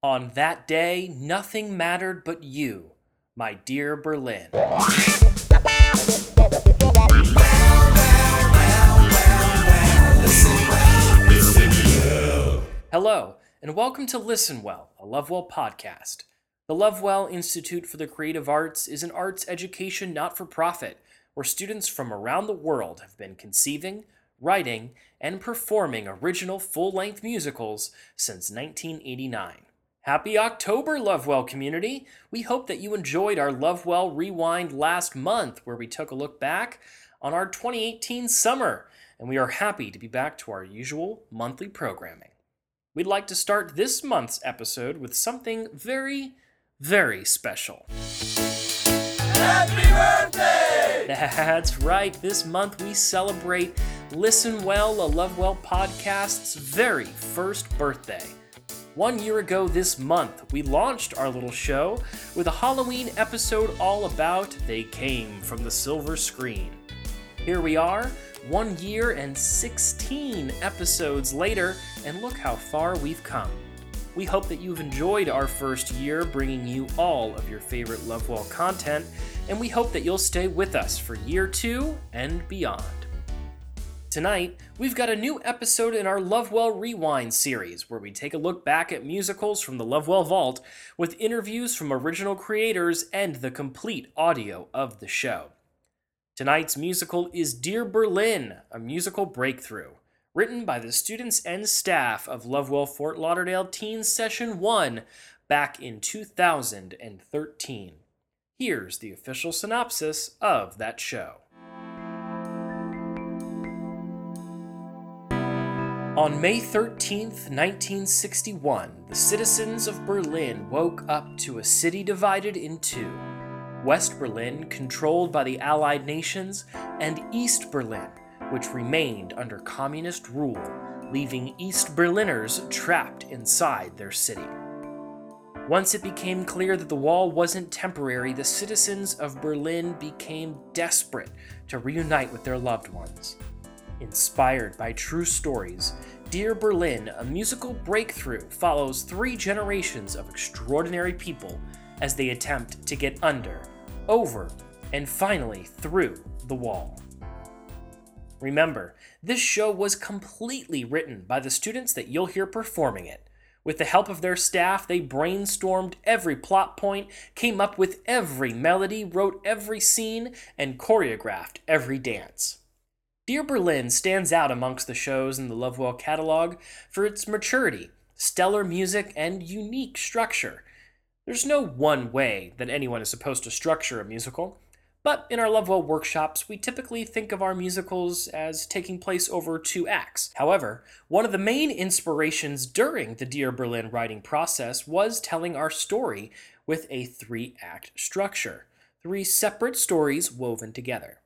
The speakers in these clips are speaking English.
On that day, nothing mattered but you, my dear Berlin. Hello, and welcome to Listen Well, a Lovewell podcast. The Lovewell Institute for the Creative Arts is an arts education not for profit where students from around the world have been conceiving, writing, and performing original full length musicals since 1989. Happy October, Lovewell community! We hope that you enjoyed our Lovewell Rewind last month, where we took a look back on our 2018 summer, and we are happy to be back to our usual monthly programming. We'd like to start this month's episode with something very, very special. Happy birthday! That's right, this month we celebrate Listen Well, a Lovewell podcast's very first birthday. One year ago this month, we launched our little show with a Halloween episode all about They Came from the Silver Screen. Here we are, one year and 16 episodes later, and look how far we've come. We hope that you've enjoyed our first year bringing you all of your favorite Lovewell content, and we hope that you'll stay with us for year two and beyond. Tonight, we've got a new episode in our Lovewell Rewind series where we take a look back at musicals from the Lovewell Vault with interviews from original creators and the complete audio of the show. Tonight's musical is Dear Berlin, a musical breakthrough, written by the students and staff of Lovewell Fort Lauderdale Teen Session 1 back in 2013. Here's the official synopsis of that show. On May 13, 1961, the citizens of Berlin woke up to a city divided in two West Berlin, controlled by the Allied nations, and East Berlin, which remained under communist rule, leaving East Berliners trapped inside their city. Once it became clear that the wall wasn't temporary, the citizens of Berlin became desperate to reunite with their loved ones. Inspired by true stories, Dear Berlin, a musical breakthrough, follows three generations of extraordinary people as they attempt to get under, over, and finally through the wall. Remember, this show was completely written by the students that you'll hear performing it. With the help of their staff, they brainstormed every plot point, came up with every melody, wrote every scene, and choreographed every dance. Dear Berlin stands out amongst the shows in the Lovewell catalog for its maturity, stellar music, and unique structure. There's no one way that anyone is supposed to structure a musical, but in our Lovewell workshops, we typically think of our musicals as taking place over two acts. However, one of the main inspirations during the Dear Berlin writing process was telling our story with a three act structure, three separate stories woven together.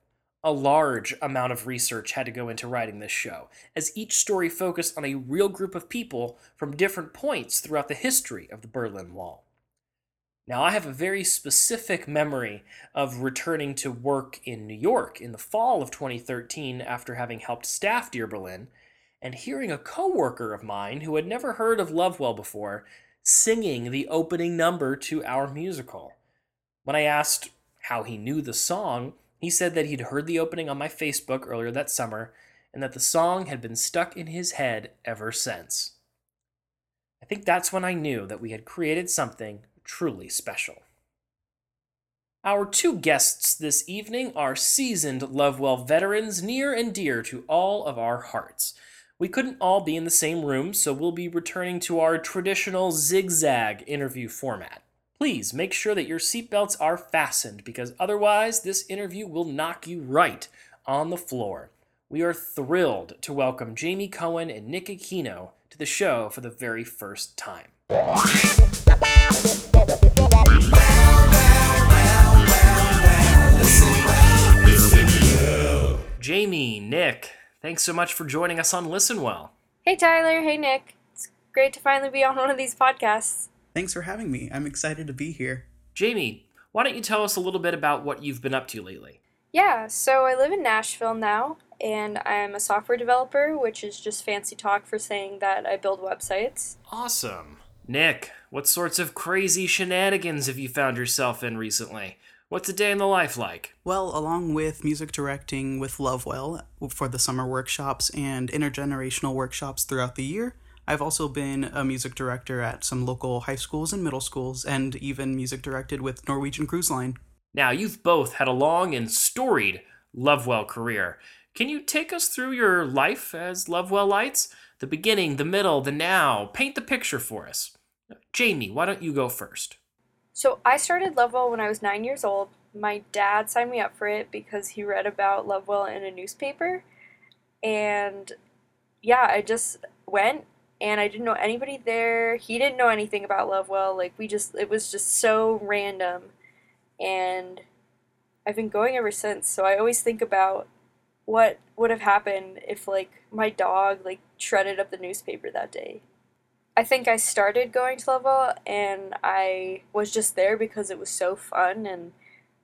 A large amount of research had to go into writing this show, as each story focused on a real group of people from different points throughout the history of the Berlin Wall. Now, I have a very specific memory of returning to work in New York in the fall of 2013 after having helped staff Dear Berlin and hearing a coworker of mine who had never heard of Lovewell before singing the opening number to our musical. When I asked how he knew the song, he said that he'd heard the opening on my Facebook earlier that summer and that the song had been stuck in his head ever since. I think that's when I knew that we had created something truly special. Our two guests this evening are seasoned Lovewell veterans near and dear to all of our hearts. We couldn't all be in the same room, so we'll be returning to our traditional zigzag interview format. Please make sure that your seatbelts are fastened because otherwise, this interview will knock you right on the floor. We are thrilled to welcome Jamie Cohen and Nick Aquino to the show for the very first time. Jamie, Nick, thanks so much for joining us on Listen Well. Hey Tyler, hey Nick. It's great to finally be on one of these podcasts. Thanks for having me. I'm excited to be here. Jamie, why don't you tell us a little bit about what you've been up to lately? Yeah, so I live in Nashville now, and I'm a software developer, which is just fancy talk for saying that I build websites. Awesome. Nick, what sorts of crazy shenanigans have you found yourself in recently? What's a day in the life like? Well, along with music directing with Lovewell for the summer workshops and intergenerational workshops throughout the year, I've also been a music director at some local high schools and middle schools, and even music directed with Norwegian Cruise Line. Now, you've both had a long and storied Lovewell career. Can you take us through your life as Lovewell Lights? The beginning, the middle, the now. Paint the picture for us. Jamie, why don't you go first? So I started Lovewell when I was nine years old. My dad signed me up for it because he read about Lovewell in a newspaper. And yeah, I just went and I didn't know anybody there. He didn't know anything about Lovewell. Like we just it was just so random. And I've been going ever since. So I always think about what would have happened if like my dog like shredded up the newspaper that day. I think I started going to Lovewell and I was just there because it was so fun and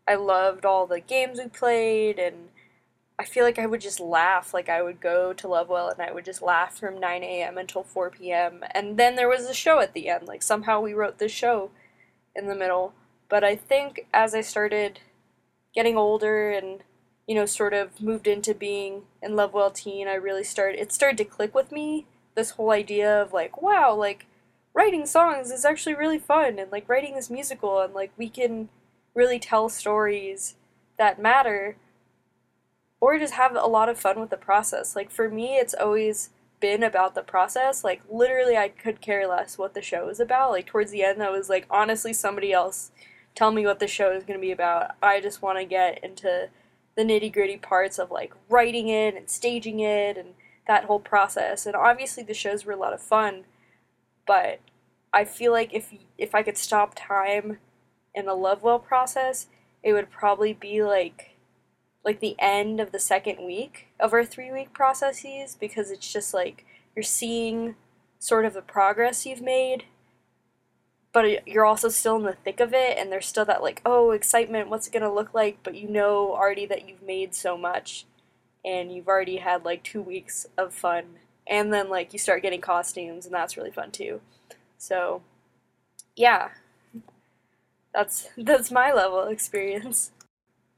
I loved all the games we played and I feel like I would just laugh. Like I would go to Lovewell and I would just laugh from 9 a.m. until 4 p.m. And then there was a show at the end. Like somehow we wrote this show in the middle. But I think as I started getting older and you know sort of moved into being in Lovewell Teen, I really started it started to click with me this whole idea of like, wow, like writing songs is actually really fun and like writing this musical and like we can really tell stories that matter or just have a lot of fun with the process. Like for me, it's always been about the process. Like literally I could care less what the show is about. Like towards the end I was like honestly somebody else tell me what the show is going to be about. I just want to get into the nitty-gritty parts of like writing it and staging it and that whole process. And obviously the shows were a lot of fun, but I feel like if if I could stop time in a Lovewell process, it would probably be like like the end of the second week of our three week processes because it's just like you're seeing sort of the progress you've made but you're also still in the thick of it and there's still that like oh excitement what's it going to look like? But you know already that you've made so much and you've already had like two weeks of fun and then like you start getting costumes and that's really fun too. So yeah. That's that's my level of experience.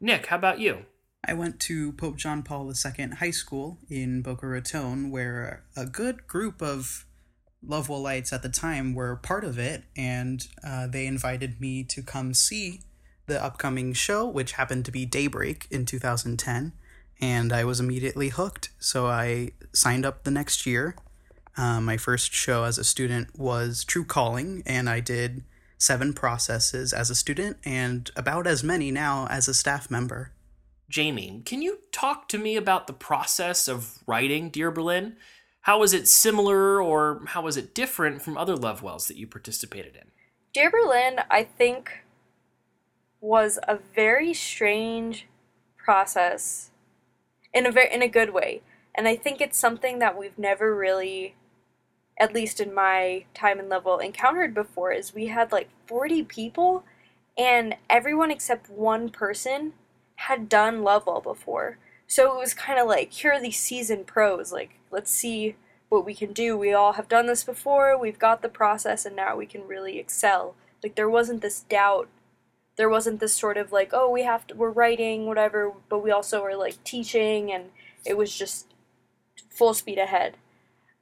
Nick how about you I went to Pope John Paul II High School in Boca Raton, where a good group of Lovewell Lights at the time were part of it, and uh, they invited me to come see the upcoming show, which happened to be Daybreak in 2010 and I was immediately hooked. So I signed up the next year. Uh, my first show as a student was True Calling, and I did seven processes as a student and about as many now as a staff member. Jamie, can you talk to me about the process of writing Dear Berlin? How was it similar or how was it different from other Lovewells that you participated in? Dear Berlin, I think, was a very strange process in a very in a good way. And I think it's something that we've never really at least in my time and Lovewell encountered before is we had like 40 people and everyone except one person had done Lovewell before. So it was kind of like here are these seasoned pros like let's see what we can do. We all have done this before. We've got the process and now we can really excel. Like there wasn't this doubt there wasn't this sort of like, oh, we have to, we're writing, whatever, but we also are like teaching, and it was just full speed ahead.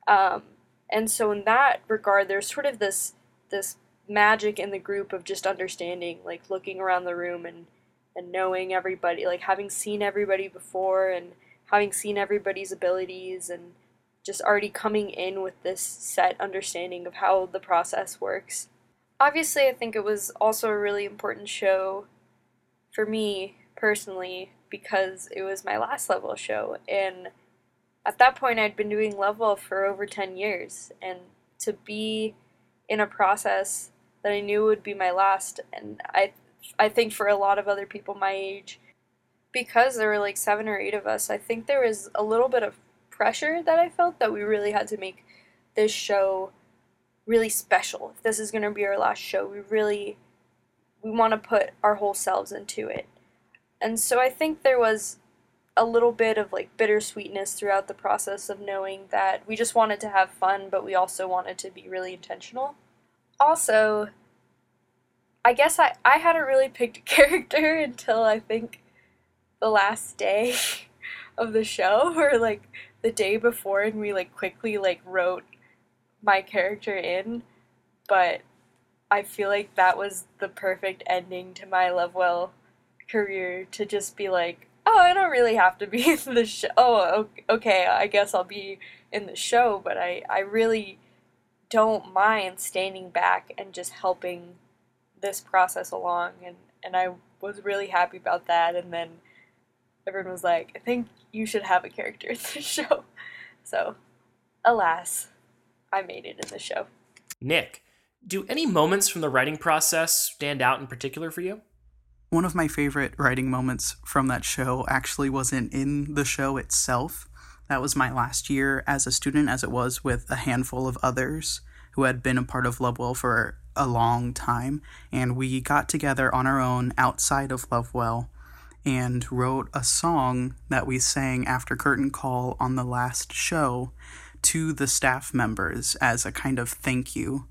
Um, and so in that regard, there's sort of this this magic in the group of just understanding, like looking around the room and and knowing everybody, like having seen everybody before and having seen everybody's abilities and just already coming in with this set understanding of how the process works obviously, I think it was also a really important show for me personally because it was my last Lovewell show. And at that point, I'd been doing Lovewell for over 10 years. And to be in a process that I knew would be my last, and I, I think for a lot of other people my age, because there were like seven or eight of us, I think there was a little bit of pressure that I felt that we really had to make this show really special. If this is going to be our last show, we really we want to put our whole selves into it. And so I think there was a little bit of like bittersweetness throughout the process of knowing that we just wanted to have fun, but we also wanted to be really intentional. Also, I guess I, I hadn't really picked a character until I think the last day of the show or like the day before and we like quickly like wrote my character in but I feel like that was the perfect ending to my Lovewell career to just be like, oh, I don't really have to be in the show. Oh, okay, I guess I'll be in the show, but I, I really don't mind standing back and just helping this process along. And, and I was really happy about that. And then everyone was like, I think you should have a character in the show. So, alas, I made it in the show. Nick, do any moments from the writing process stand out in particular for you? One of my favorite writing moments from that show actually wasn't in the show itself. That was my last year as a student, as it was with a handful of others who had been a part of Lovewell for a long time. And we got together on our own outside of Lovewell and wrote a song that we sang after curtain call on the last show to the staff members as a kind of thank you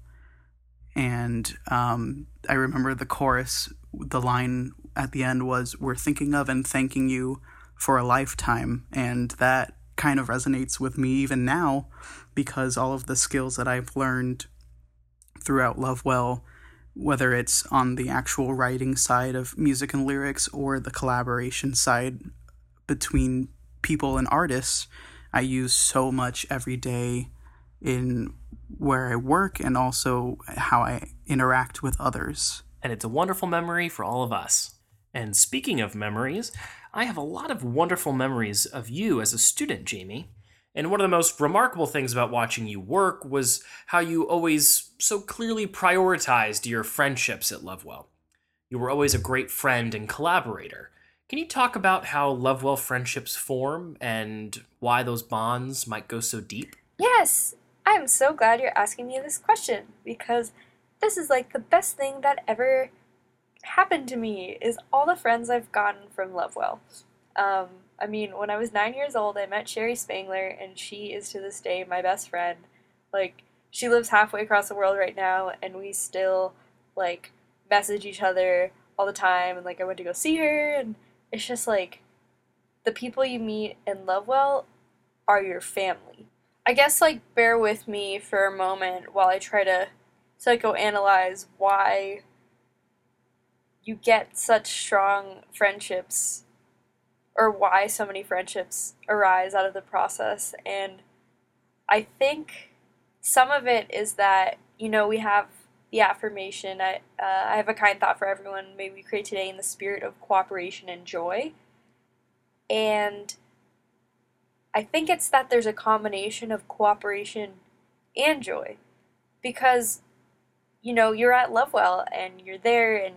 and um, I remember the chorus, the line at the end was, We're thinking of and thanking you for a lifetime. And that kind of resonates with me even now because all of the skills that I've learned throughout Lovewell, whether it's on the actual writing side of music and lyrics or the collaboration side between people and artists, I use so much every day in where I work and also how I interact with others. And it's a wonderful memory for all of us. And speaking of memories, I have a lot of wonderful memories of you as a student, Jamie. And one of the most remarkable things about watching you work was how you always so clearly prioritized your friendships at Lovewell. You were always a great friend and collaborator. Can you talk about how Lovewell friendships form and why those bonds might go so deep? Yes, I am so glad you're asking me this question because this is like the best thing that ever happened to me is all the friends I've gotten from Lovewell. Um, I mean, when I was nine years old, I met Sherry Spangler, and she is to this day my best friend. Like, she lives halfway across the world right now, and we still like message each other all the time. And like, I went to go see her, and it's just like the people you meet in Lovewell are your family. I guess like bear with me for a moment while I try to psychoanalyze why you get such strong friendships or why so many friendships arise out of the process and I think some of it is that you know we have the affirmation I, uh, I have a kind thought for everyone may we create today in the spirit of cooperation and joy and I think it's that there's a combination of cooperation and joy. Because, you know, you're at Lovewell and you're there and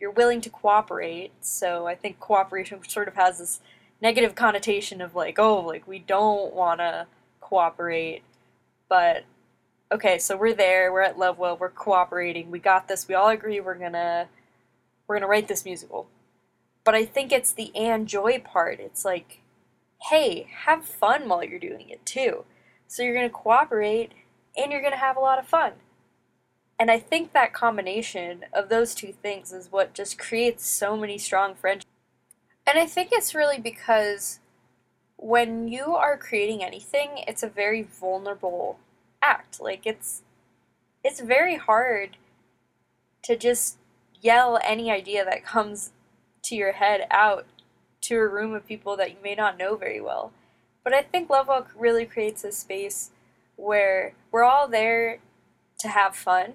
you're willing to cooperate. So I think cooperation sort of has this negative connotation of like, oh, like we don't want to cooperate. But okay, so we're there, we're at Lovewell, we're cooperating, we got this, we all agree we're gonna we're gonna write this musical. But I think it's the and joy part. It's like hey, have fun while you're doing it too. So you're to cooperate and you're to have a lot of fun. And I think that combination of those two things is what just creates so many strong friendships. And I think it's really because when you are creating anything, it's a very vulnerable act. Like it's it's very hard to just yell any idea that comes to your head out to a room of people that you may not know very well. But I think Lovewell really creates a space where we're all there to have fun.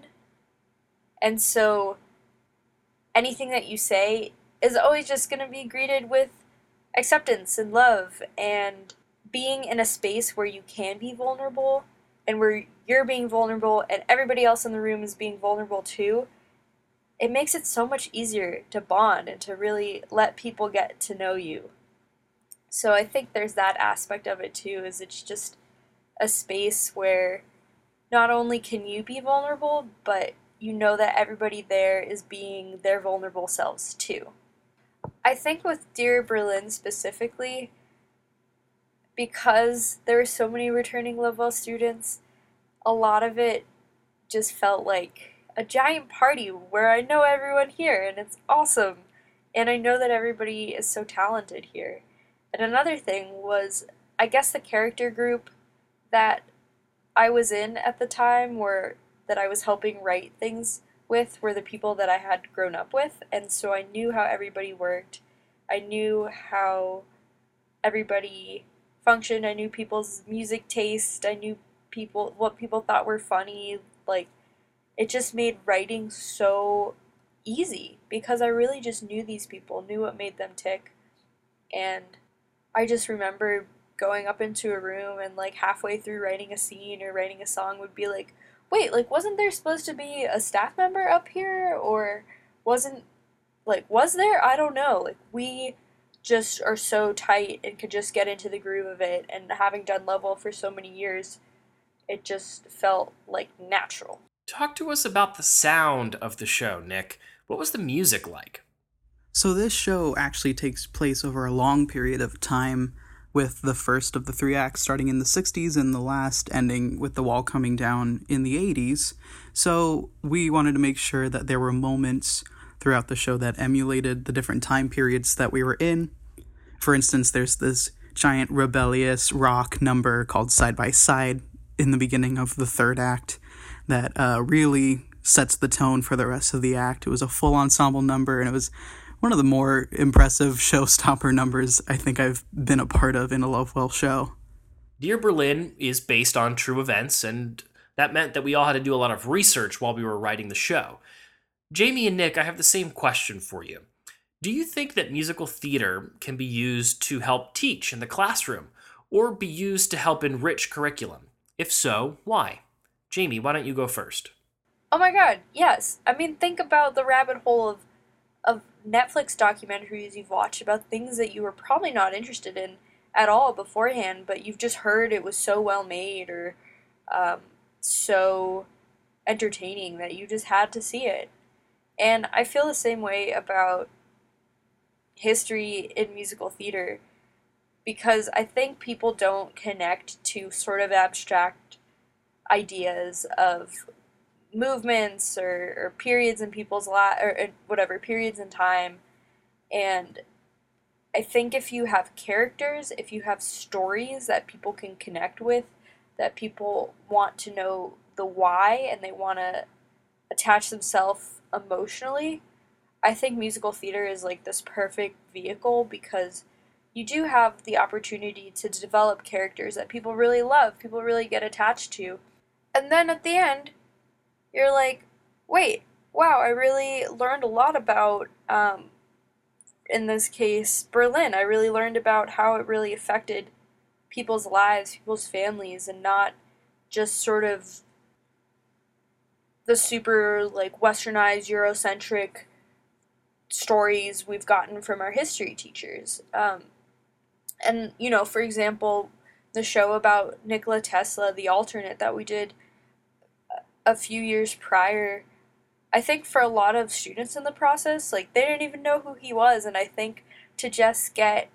And so anything that you say is always just going to be greeted with acceptance and love and being in a space where you can be vulnerable and where you're being vulnerable and everybody else in the room is being vulnerable too it makes it so much easier to bond and to really let people get to know you. So I think there's that aspect of it too is it's just a space where not only can you be vulnerable, but you know that everybody there is being their vulnerable selves too. I think with Dear Berlin specifically, because there were so many returning Lovewell students, a lot of it just felt like a giant party where I know everyone here and it's awesome. And I know that everybody is so talented here. And another thing was, I guess the character group that I was in at the time were that I was helping write things with were the people that I had grown up with, and so I knew how everybody worked. I knew how everybody functioned. I knew people's music taste. I knew people what people thought were funny. Like it just made writing so easy because I really just knew these people, knew what made them tick. And I just remember going up into a room and like halfway through writing a scene or writing a song would be like, wait, like wasn't there supposed to be a staff member up here or wasn't like was there? I don't know. Like we just are so tight and could just get into the groove of it and having done Lovewell for so many years, it just felt like natural. Talk to us about the sound of the show, Nick. What was the music like? So, this show actually takes place over a long period of time, with the first of the three acts starting in the 60s and the last ending with the wall coming down in the 80s. So, we wanted to make sure that there were moments throughout the show that emulated the different time periods that we were in. For instance, there's this giant rebellious rock number called Side by Side in the beginning of the third act that uh, really sets the tone for the rest of the act. It was a full ensemble number, and it was one of the more impressive showstopper numbers I think I've been a part of in a Lovewell show. Dear Berlin is based on true events, and that meant that we all had to do a lot of research while we were writing the show. Jamie and Nick, I have the same question for you. Do you think that musical theater can be used to help teach in the classroom or be used to help enrich curriculum? If so, why? Jamie, why don't you go first? Oh my god, yes. I mean, think about the rabbit hole of of Netflix documentaries you've watched about things that you were probably not interested in at all beforehand, but you've just heard it was so well made or um, so entertaining that you just had to see it. And I feel the same way about history in musical theater because I think people don't connect to sort of abstract ideas of movements or, or periods in people's lives or, or whatever periods in time. And i think if you have characters if you have stories that people can connect with that people want to know the why and they want to attach themselves emotionally i think musical theater is like this perfect vehicle because you do have the opportunity to develop characters that people really love people really get attached to and then at the end, you're like, wait, wow, I really learned a lot about, um, in this case, Berlin. I really learned about how it really affected people's lives, people's families, and not just sort of the super, like, westernized, Eurocentric stories we've gotten from our history teachers. Um, and, you know, for example, the show about Nikola Tesla, the alternate that we did a few years prior, I think for a lot of students in the process, like they didn't even know who he was. And I think to just get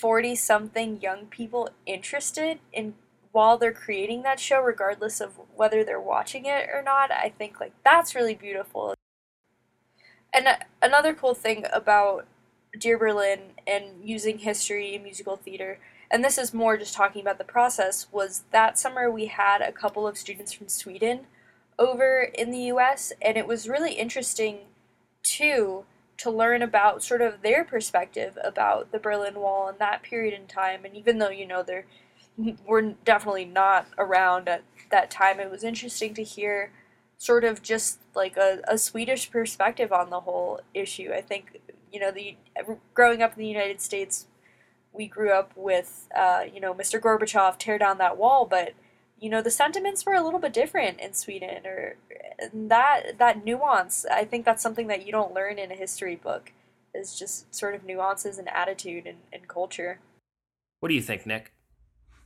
40 something young people interested in while they're creating that show, regardless of whether they're watching it or not, I think like that's really beautiful. And uh, another cool thing about Dear Berlin and using history in musical theater, and this is more just talking about the process, was that summer we had a couple of students from Sweden over in the US, and it was really interesting too to learn about sort of their perspective about the Berlin Wall and that period in time. And even though, you know, they're were definitely not around at that time, it was interesting to hear sort of just like a, a Swedish perspective on the whole issue. I think, you know, the growing up in the United States, we grew up with, uh, you know, Mr. Gorbachev tear down that wall, but you know the sentiments were a little bit different in Sweden or that that nuance I think that's something that you don't learn in a history book is just sort of nuances and attitude and, and culture. What do you think, Nick?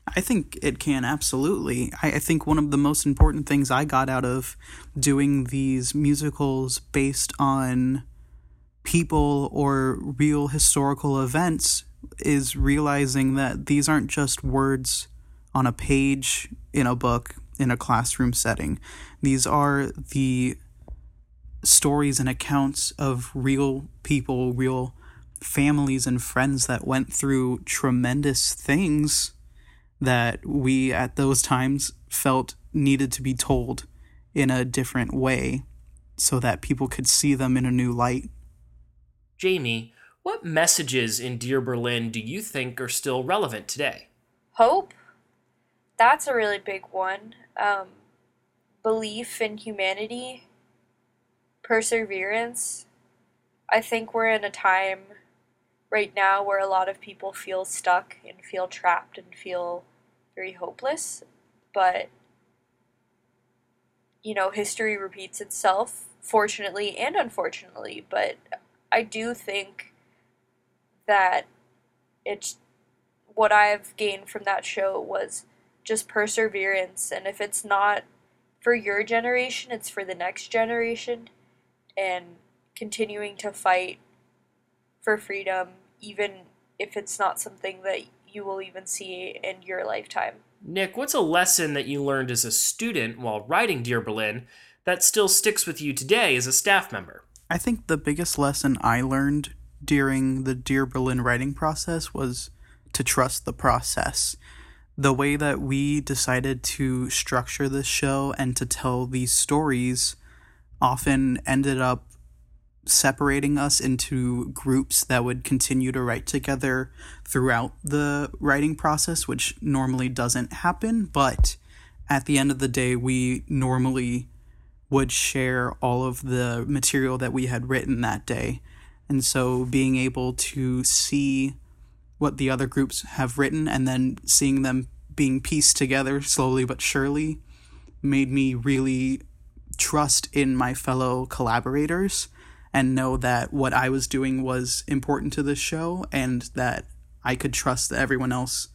I think it can absolutely. I, I, think one of the most important things I got out of doing these musicals based on people or real historical events is realizing that these aren't just words on a page in a book in a classroom setting. These are the stories and accounts of real people, real families and friends that went through tremendous things that we at those times felt needed to be told in a different way so that people could see them in a new light. Jamie, what messages in Dear Berlin do you think are still relevant today? Hope. That's a really big one. Um, belief in humanity, perseverance. I think we're in a time right now where a lot of people feel stuck and feel trapped and feel very hopeless. But, you know, history repeats itself, fortunately and unfortunately. But I do think that it's what I've gained from that show was just perseverance. And if it's not for your generation, it's for the next generation. And continuing to fight for freedom, even if it's not something that you will even see in your lifetime. Nick, what's a lesson that you learned as a student while writing Dear Berlin that still sticks with you today as a staff member? I think the biggest lesson I learned during the Dear Berlin writing process was to trust the process. The way that we decided to structure this show and to tell these stories often ended up separating us into groups that would continue to write together throughout the writing process, which normally doesn't happen. But at the end of the day, we normally would share all of the material that we had written that day. And so being able to see what the other groups have written and then seeing them being pieced together slowly but surely made me really trust in my fellow collaborators and know that what I was doing was important to the show and that I could trust that everyone else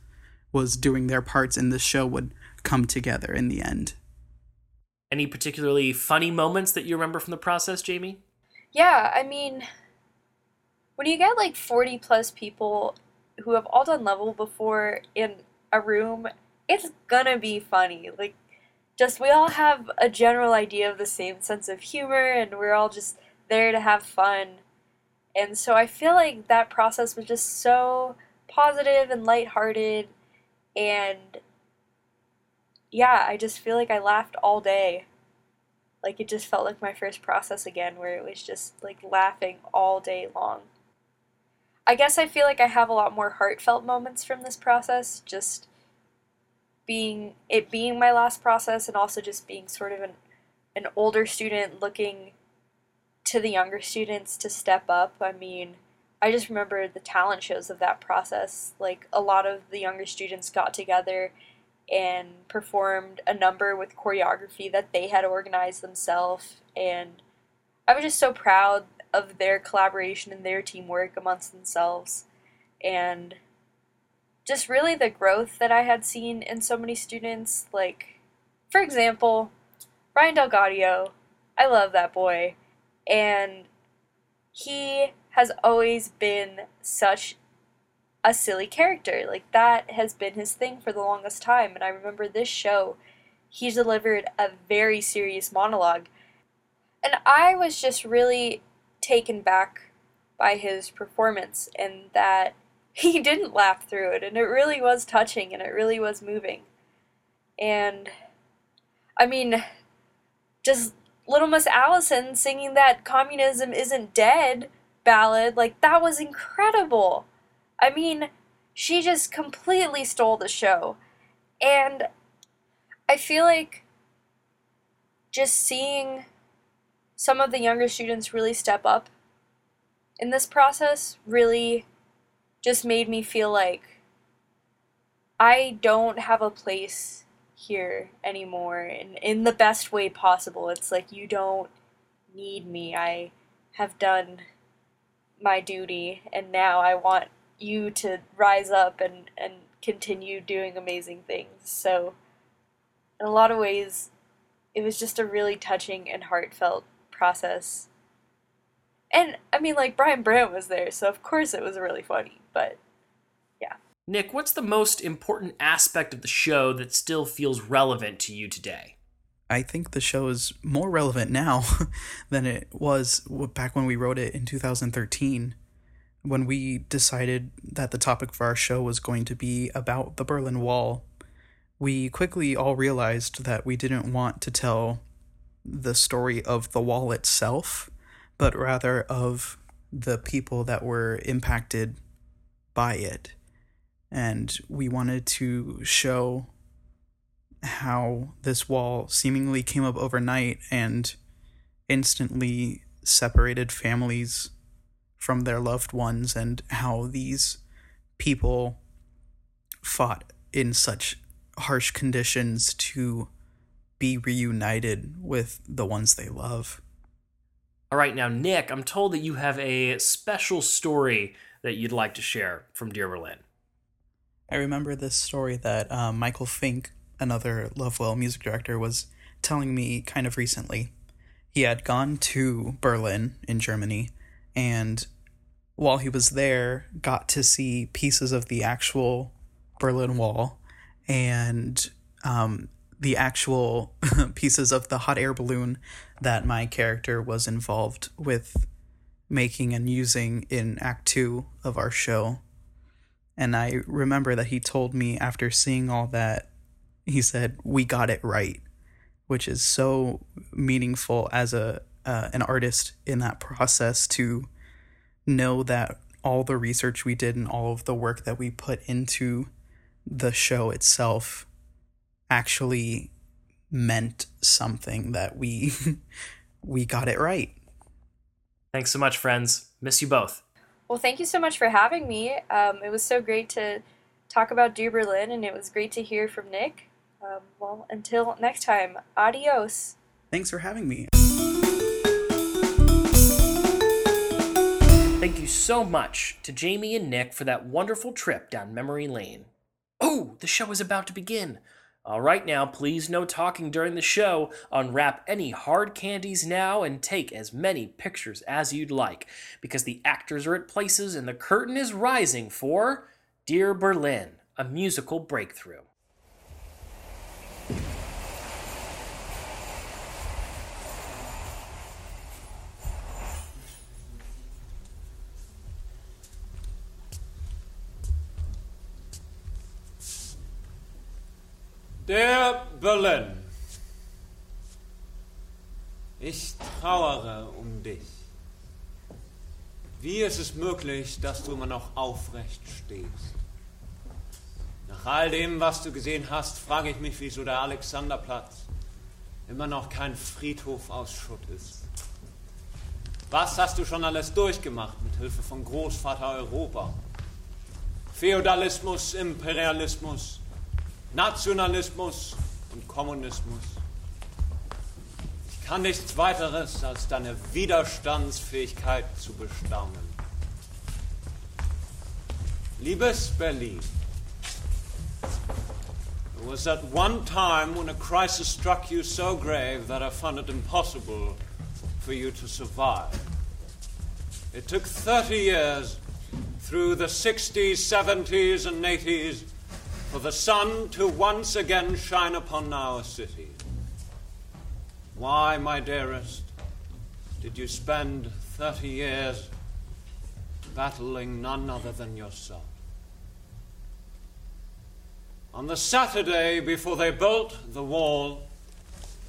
was doing their parts and the show would come together in the end. Any particularly funny moments that you remember from the process, Jamie? Yeah, I mean, when you get like 40 plus people who have all done Lovewell before in a room, it's gonna be funny. Like, just we all have a general idea of the same sense of humor, and we're all just there to have fun. And so I feel like that process was just so positive and lighthearted and yeah, I just feel like I laughed all day. Like it just felt like my first process again where it was just like laughing all day long. I guess I feel like I have a lot more heartfelt moments from this process just being it being my last process and also just being sort of an an older student looking to the younger students to step up. I mean, I just remember the talent shows of that process. Like a lot of the younger students got together and performed a number with choreography that they had organized themselves. And I was just so proud of their collaboration and their teamwork amongst themselves. And just really the growth that I had seen in so many students. Like for example Ryan Delgadio. I love that boy and he has always been such a silly character. Like that has been his thing for the longest time. And I remember this show, he delivered a very serious monologue. And I was just really taken back by his performance and that he didn't laugh through it. And it really was touching and it really was moving. And I mean, just Little Miss Allison singing that communism isn't dead ballad, like that was incredible. I mean, she just completely stole the show. And I feel like just seeing some of the younger students really step up in this process really just made me feel like I don't have a place here anymore and in the best way possible. It's like you don't need me. I have done my duty and now I want you to rise up and, and continue doing amazing things. So in a lot of ways it was just a really touching and heartfelt process. And I mean like Brian Brown was there, so of course it was really funny, but Nick, what's the most important aspect of the show that still feels relevant to you today? I think the show is more relevant now than it was back when we wrote it in 2013 when we decided that the topic for our show was going to be about the Berlin Wall. We quickly all realized that we didn't want to tell the story of the wall itself, but rather of the people that were impacted by it. And we wanted to show how this wall seemingly came up overnight and instantly separated families from their loved ones, and how these people fought in such harsh conditions to be reunited with the ones they love. All right, now, Nick, I'm told that you have a special story that you'd like to share from Dear Berlin. I remember this story that um, Michael Fink, another Lovewell music director, was telling me kind of recently. He had gone to Berlin in Germany, and while he was there, got to see pieces of the actual Berlin Wall and um, the actual pieces of the hot air balloon that my character was involved with making and using in Act Two of our show. And I remember that he told me after seeing all that, he said, "We got it right," which is so meaningful as a uh, an artist in that process to know that all the research we did and all of the work that we put into the show itself actually meant something that we we got it right. Thanks so much, friends. Miss you both. Well, thank you so much for having me. Um, it was so great to talk about Dear Berlin, and it was great to hear from Nick. Um, well, until next time, adios. Thanks for having me. Thank you so much to Jamie and Nick for that wonderful trip down memory lane. Oh, the show is about to begin. All right, now, please no talking during the show. Unwrap any hard candies now and take as many pictures as you'd like, because the actors are at places and the curtain is rising for Dear Berlin, a musical breakthrough. Der Berlin. Ich trauere um dich. Wie ist es möglich, dass du immer noch aufrecht stehst? Nach all dem, was du gesehen hast, frage ich mich, wieso der Alexanderplatz immer noch kein Friedhof aus Schutt ist. Was hast du schon alles durchgemacht mit Hilfe von Großvater Europa? Feudalismus, Imperialismus, Nationalismus und Kommunismus. Ich kann nichts weiteres als deine Widerstandsfähigkeit zu bestaunen. Liebes Berlin, there was at one time when a crisis struck you so grave that I found it impossible for you to survive. It took 30 years through the 60s, 70s, and 80s for the sun to once again shine upon our city. Why, my dearest, did you spend 30 years battling none other than yourself? On the Saturday before they built the wall,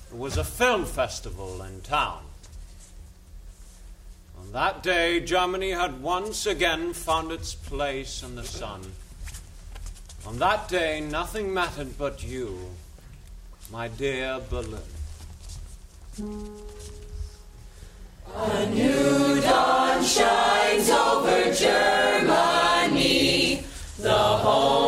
there was a film festival in town. On that day, Germany had once again found its place in the sun. On that day, nothing mattered but you, my dear Berlin. A new dawn shines over Germany, the homeland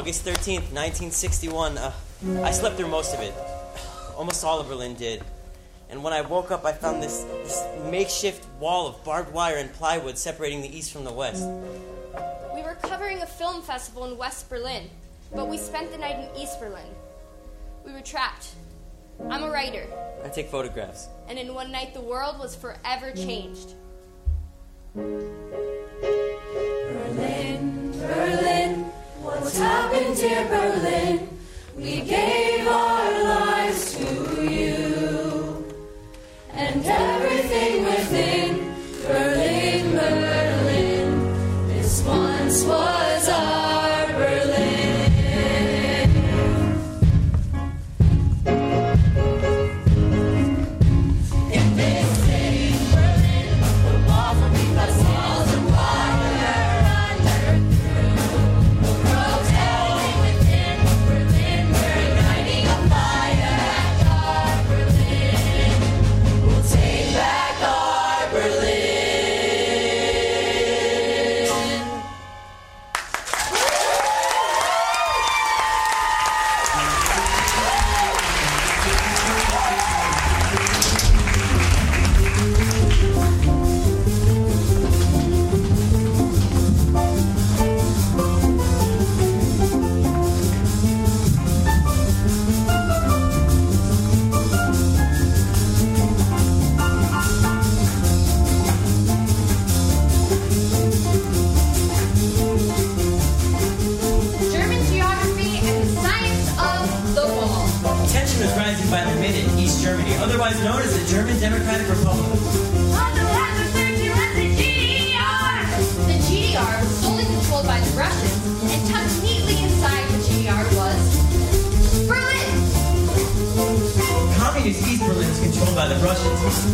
August 13th, 1961. Uh, I slept through most of it. Almost all of Berlin did. And when I woke up, I found this, this makeshift wall of barbed wire and plywood separating the east from the west. We were covering a film festival in West Berlin, but we spent the night in East Berlin. We were trapped. I'm a writer, I take photographs. and in one night the world was forever changed. Berlin, Berlin, what's happened, dear Berlin? We gave our lives to you, and everything within Berlin,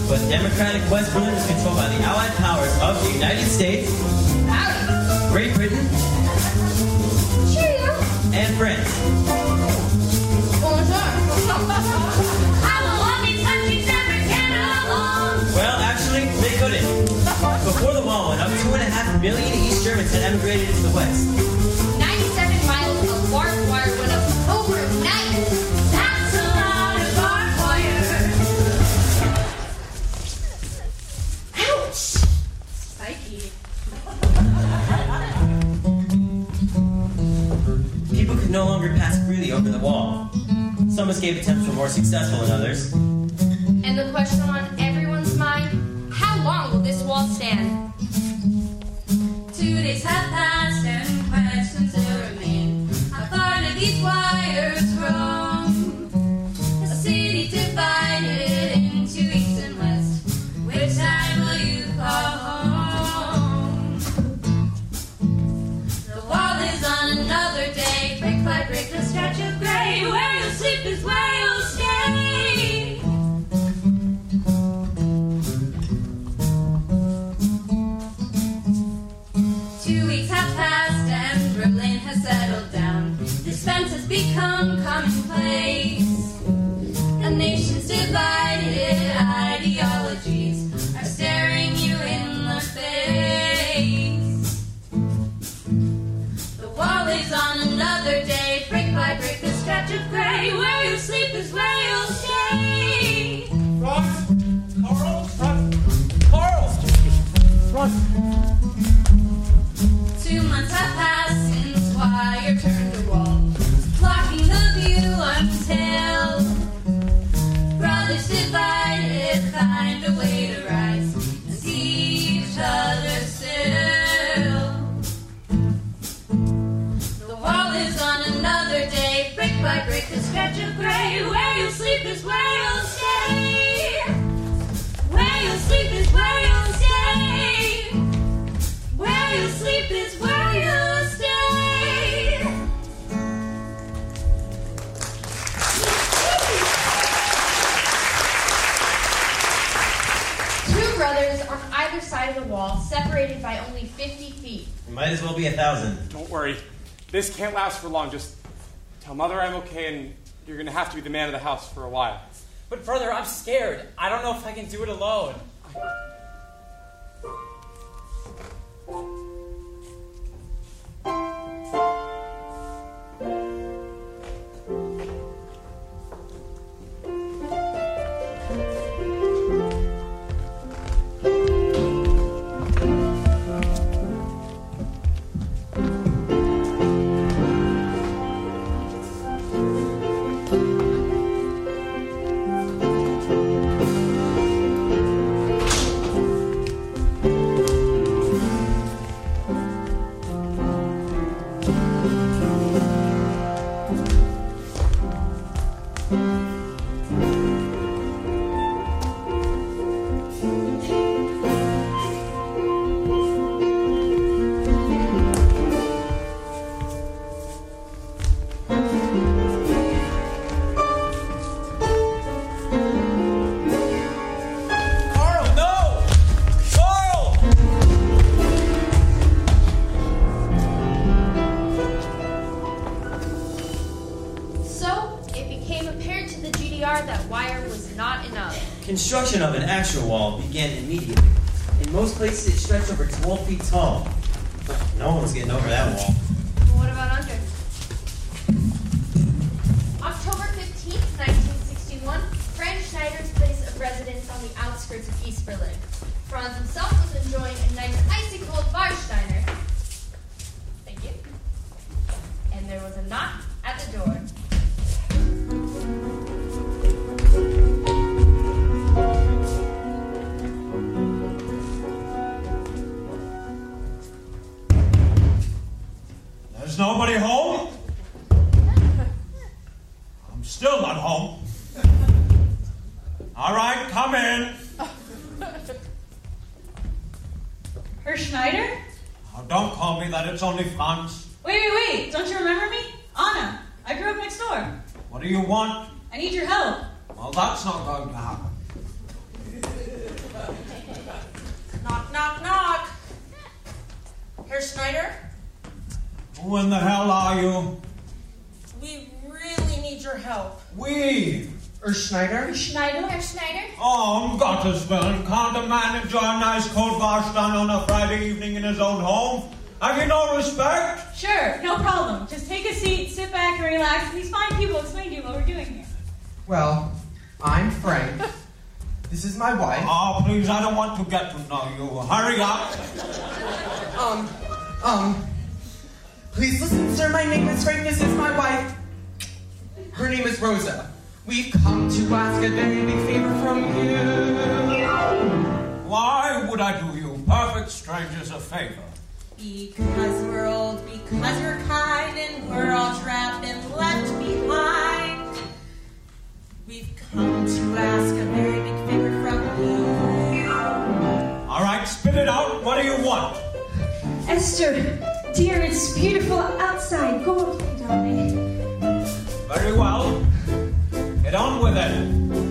but Democratic West Berlin was controlled by the Allied powers of the United States, Howdy. Great Britain, Cheerio. and France. Bonjour. How long these countries never get along? Well, actually, they couldn't. Before the wall went up, two and a half million East Germans had emigrated into the West. Escape attempts were more successful than others. Stretch. Where you sleep is where you'll a stretch of gray. Where you sleep is where you'll stay. Where you sleep is where you'll stay. Where you sleep is where you'll stay. Two brothers on either side of the wall, separated by only 50 feet. It might as well be a thousand. Don't worry. This can't last for long. Just tell Mother I'm okay and you're going to have to be the man of the house for a while. But brother, I'm scared. I don't know if I can do it alone. Construction of an actual wall began immediately. In most places, it stretched over 12 feet tall. No one was getting over that wall. What about under? October 15th, 1961, Franz Schneider's place of residence on the outskirts of East Berlin. Franz himself was enjoying a nice icy cold Warsteiner. Thank you. And there was a knock at the door. Call it's only Franz. Wait, wait, wait. Don't you remember me? Anna. I grew up next door. What do you want? I need your help. Well, that's not going to happen. Knock, knock, knock. Herr Schneider, Who in the hell are you? we really need your help. We. Herr Schneider? Herr Schneider? Herr Schneider? Oh, um Gottes Willen, can't a man enjoy a nice cold Warstein on a Friday evening in his own home? Have you no respect? Sure, no problem. Just take a seat, sit back, and relax. These fine people explain to you what we're doing here. Well, I'm Frank. This is my wife. Oh, please, I don't want to get to know you. Hurry up. Um, um, please listen, sir. My name is Frank. This is my wife. Her name is Rosa. We've come to ask a very big favor from you. Why would I do you, perfect strangers, a favor? Because we're old, because we're kind, and we're all trapped and left behind. We've come to ask a very big favor from you. All right, spit it out. What do you want? Esther, dear, it's beautiful outside. Go play, darling. Very well. Get on with it.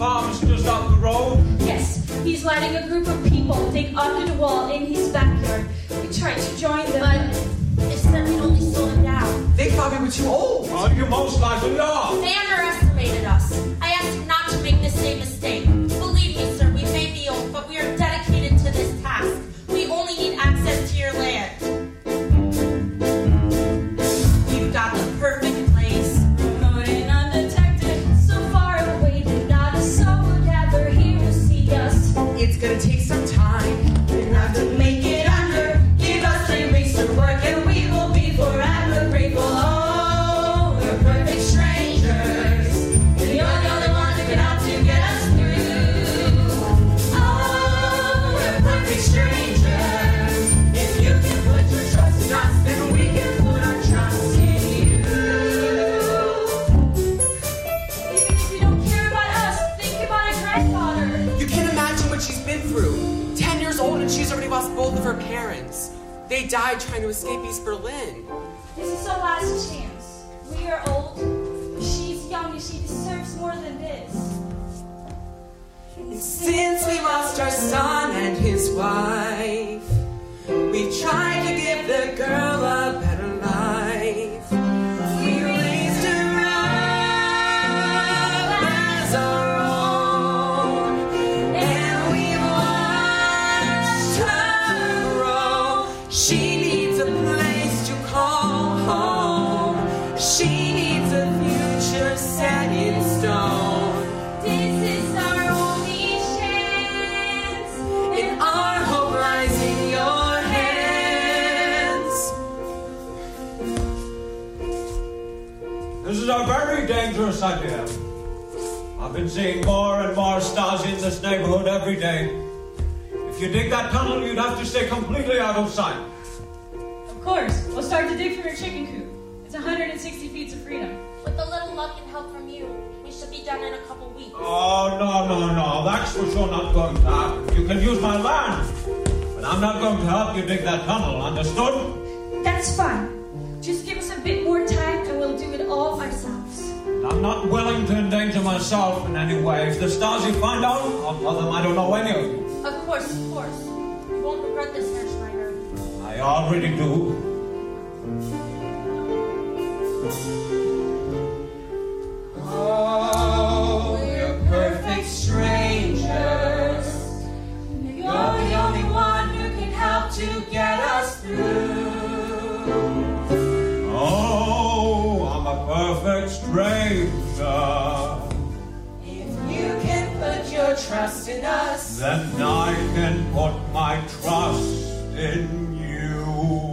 Hansel, whose farm is just up the road? Yes, he's letting a group of people dig under the wall in his backyard. We tried to join them. But they said only slow them down. They thought we were too old. Well, you most likely are. They underestimated us. I asked them not to make the same mistake. Died trying to escape East Berlin. This is our last chance. We are old. She's young and she deserves more than this. And since we lost our son and his wife, we've tried to give the girl a yes, I do. I've been seeing more and more Stasi in this neighborhood every day. If you dig that tunnel, you'd have to stay completely out of sight. Of course. We'll start to dig from your chicken coop. It's 160 feet of freedom. With a little luck and help from you, we should be done in a couple weeks. Oh, no, no, no. That's for sure not going to happen. You can use my land, but I'm not going to help you dig that tunnel, understood? That's fine. Just give us a bit more time and we'll do it all ourselves. I'm not willing to endanger myself in any way. If the Stasi find out, I'll tell them I don't know any of you. Of course, of course. You won't regret this, Herr Schneider. I already do. Oh, we're perfect strangers. You're the only one who can help to get us through. perfect stranger. If you can put your trust in us, then I can put my trust in you.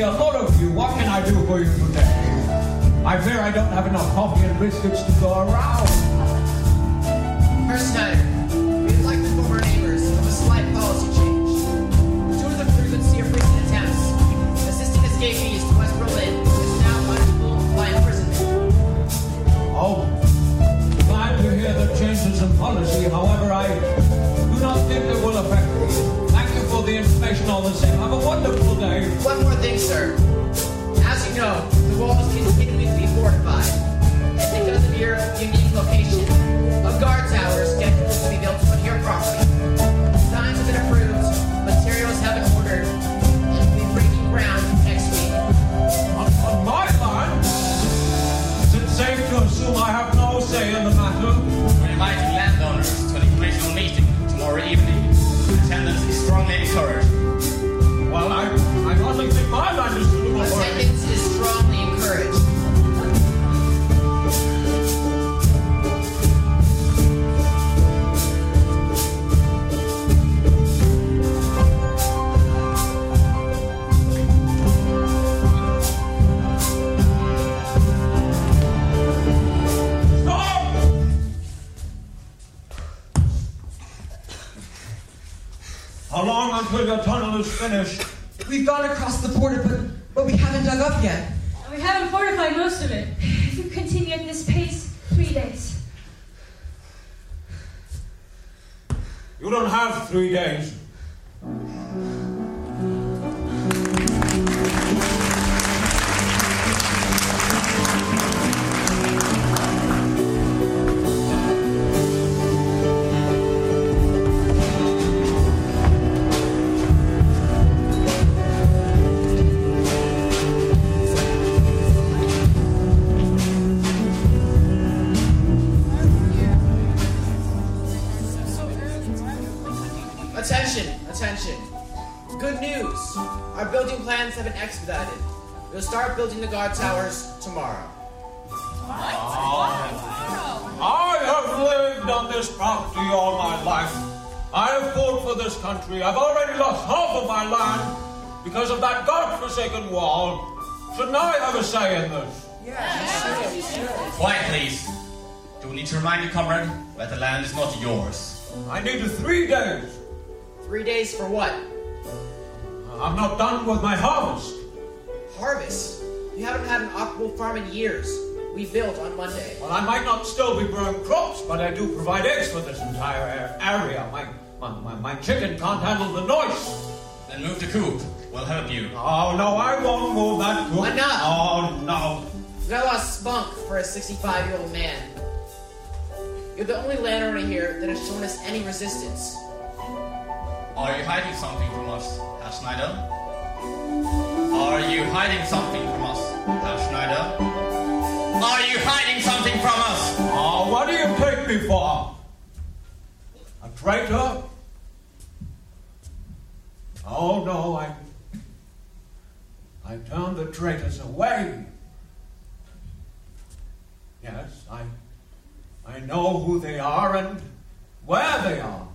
Certainly a lot of you. What can I do for you today? I fear I don't have enough coffee and biscuits to go around. First we'd like to inform our neighbors of a slight policy change. Two of the frequency of recent attempts, assisting escapees to West Berlin, is now punishable by imprisonment. Oh, glad to hear the changes in policy. However, I do not think it will affect me. For the information all the same. Have a wonderful day. One more thing, sir. As you know, the walls continue to be fortified. And because of your unique location, until your tunnel is finished? We've gone across the border, but, but we haven't dug up yet. And we haven't fortified most of it. If you continue at this pace, three days. You don't have three days. Have been expedited. We'll start building the guard towers tomorrow. Ah, I have lived on this property all my life. I have fought for this country. I've already lost half of my land because of that godforsaken wall. Shouldn't I have a say in this? Quiet, please. Do we need to remind you, comrade, that the land is not yours? I need three days. Three days for what? I'm not done with my harvest. Harvest. We haven't had an operable farm in years. We built on Monday. Well, I might not still be growing crops, but I do provide eggs for this entire area. My, my, my, my chicken can't handle the noise. Then move the coop. We'll help you. Oh, no, I won't move that coop. Enough. Oh, no. We got a lot of spunk for a 65 year old man. You're the only landowner here that has shown us any resistance. Are you hiding something from us, Herr Schneider? Are you hiding something from us, Herr Schneider? Are you hiding something from us? Ah, oh, what do you take me for? A traitor? Oh, no, I. I turned the traitors away. Yes, I. I know who they are and where they are.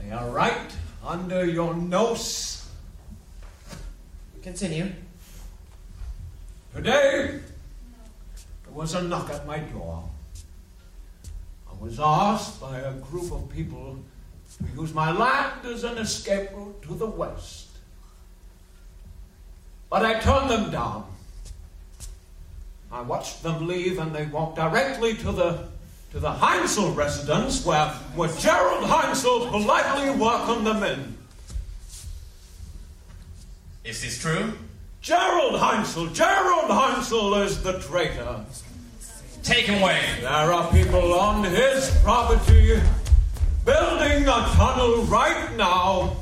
They are right under your nose. Continue. Today, there was a knock at my door. I was asked by a group of people to use my land as an escape route to the west. But I turned them down. I watched them leave and they walked directly to the to the Heinzel residence where, where Gerald Heinzel politely welcomed them in. Is this true? Gerald Heinzel! Gerald Heinzel is the traitor! Take him away! There are people on his property building a tunnel right now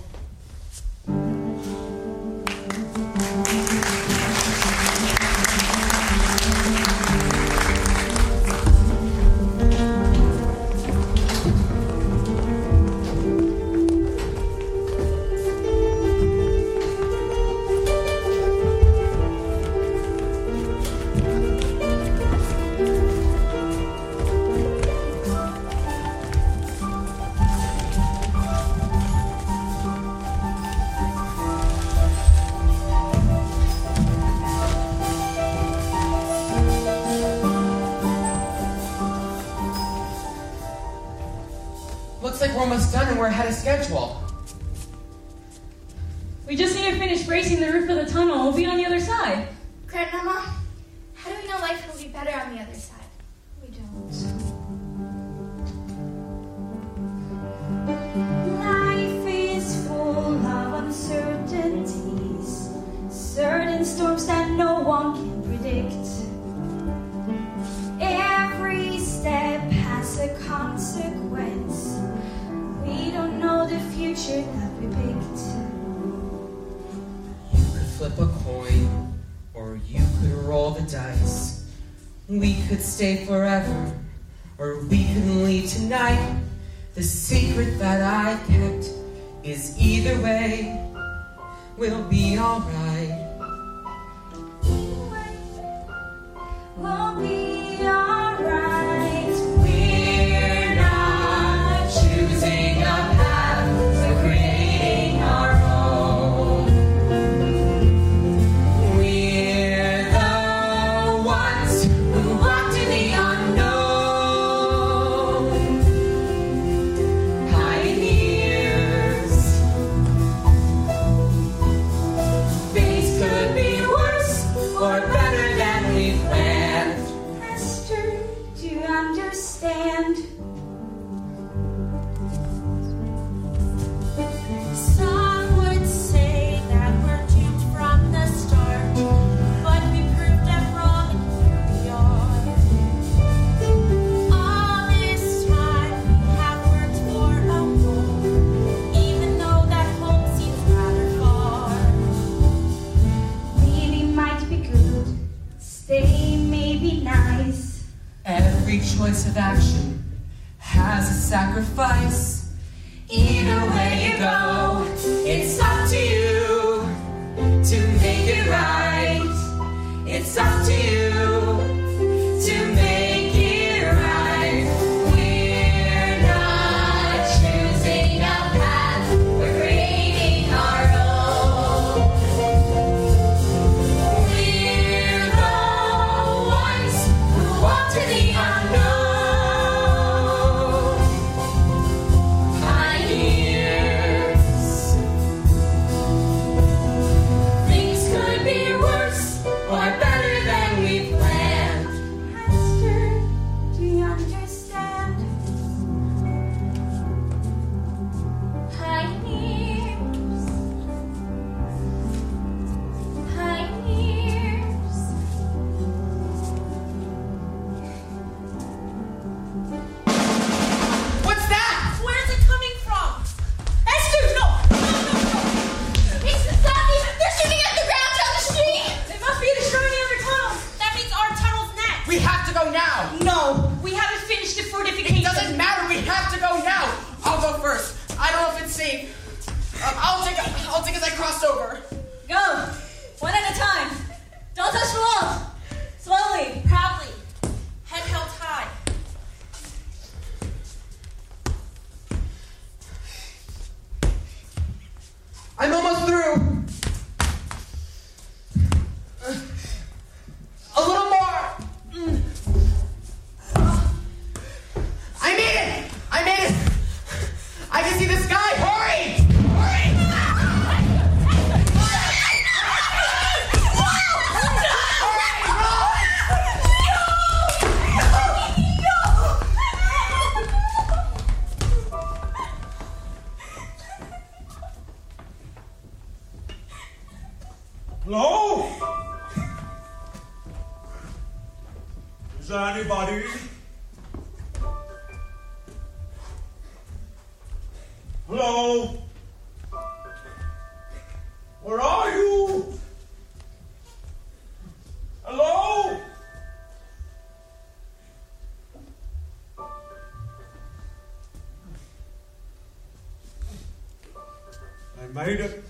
made it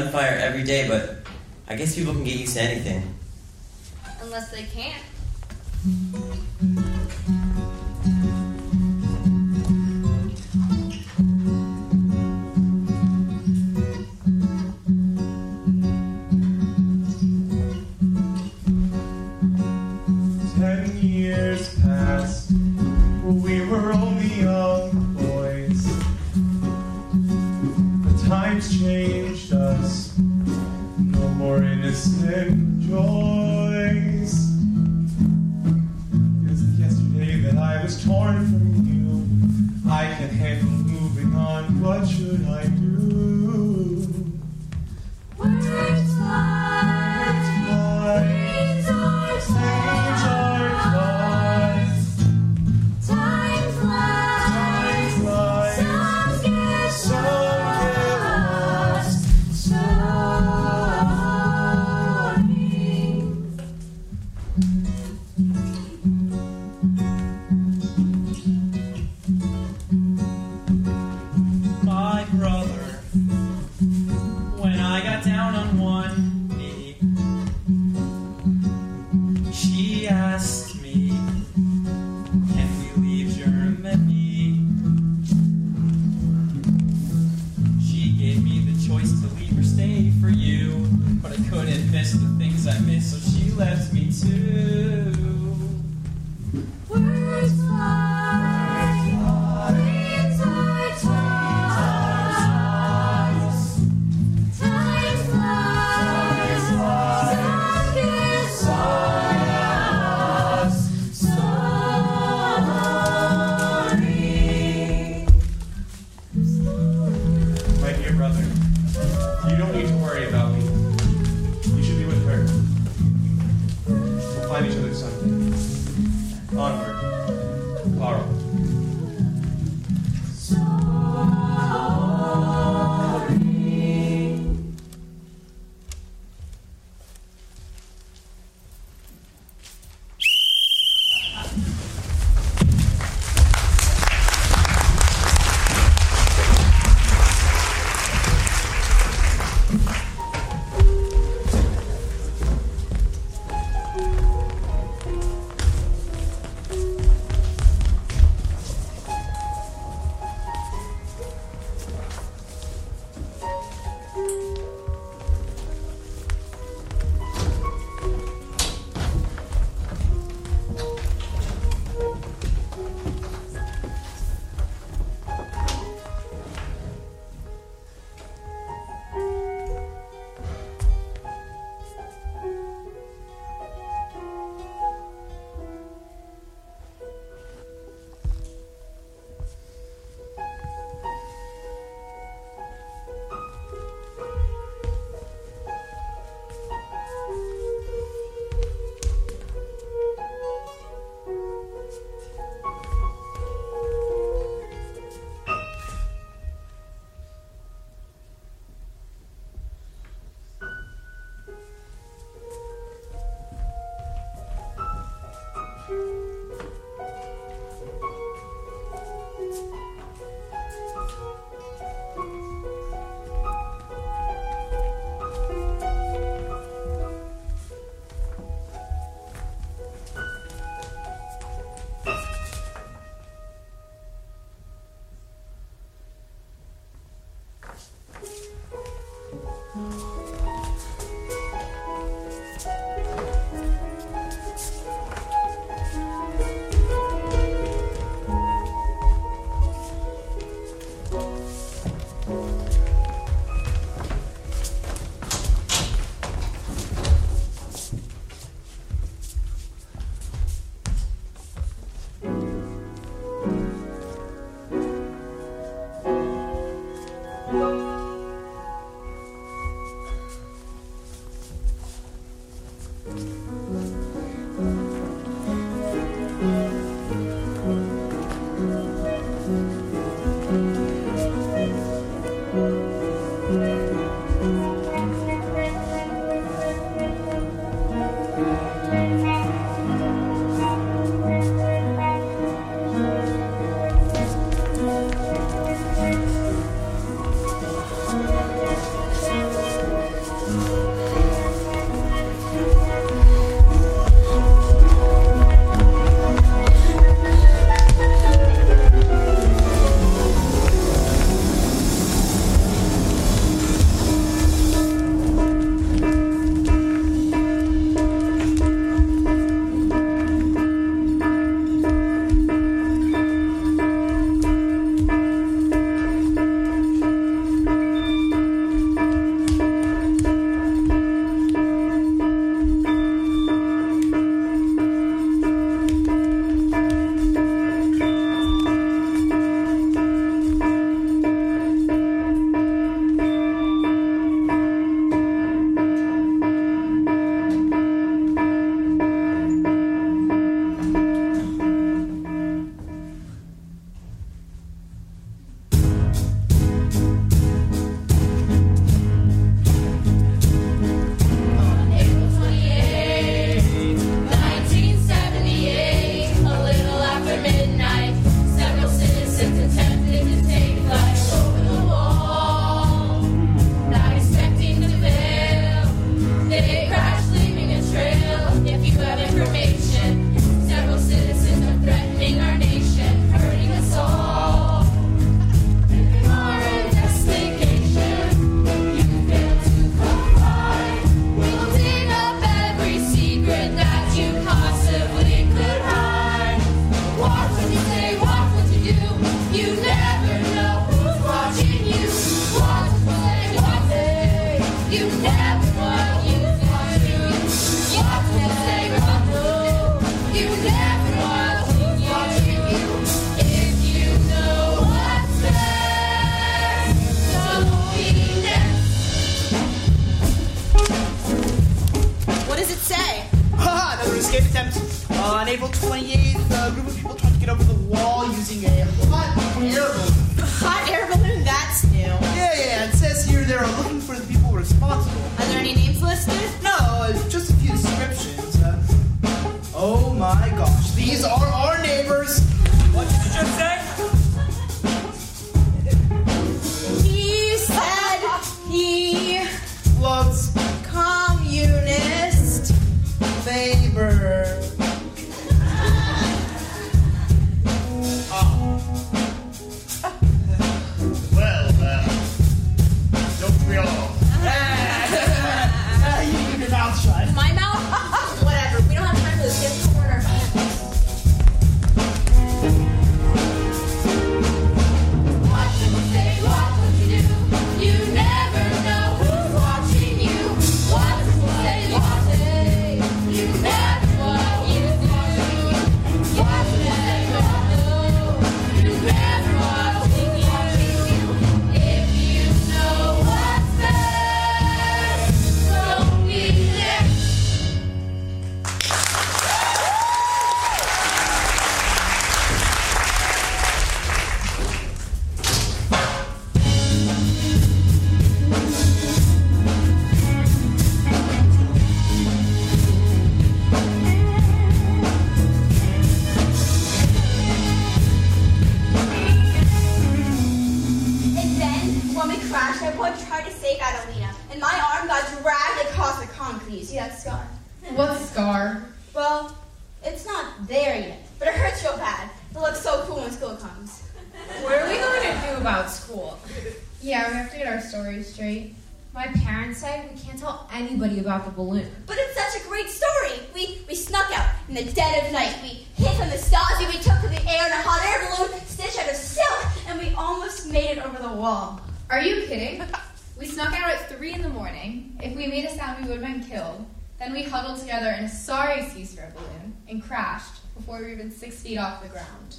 gunfire every day, but I guess people can get used to anything.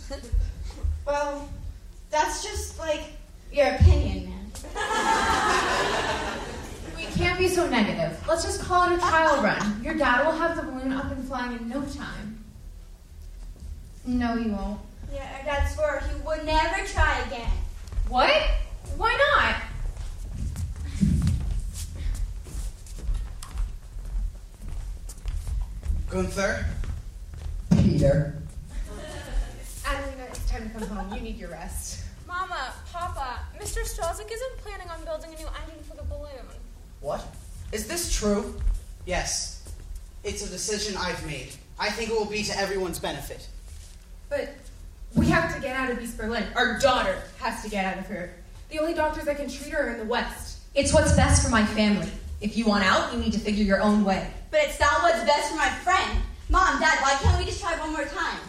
well, that's just like your opinion, man. we can't be so negative. Let's just call it a trial run. Your dad will have the balloon up and flying in no time. No, he won't. Yeah, our dad swore he would never try again. What? Why not? Gunther? Peter? Come home. You need your rest. Mama, Papa, Mr. Strelzyk isn't planning on building a new engine for the balloon. What? Is this true? Yes. It's a decision I've made. I think it will be to everyone's benefit. But we have to get out of East Berlin. Our daughter has to get out of here. The only doctors that can treat her are in the West. It's what's best for my family. If you want out, you need to figure your own way. But it's not what's best for my friend. Mom, Dad, why can't we just try one more time?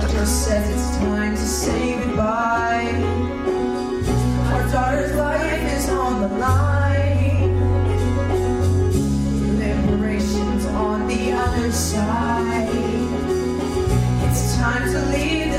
Doctor says it's time to say goodbye. Our daughter's life is on the line. Liberation's on the other side. It's time to leave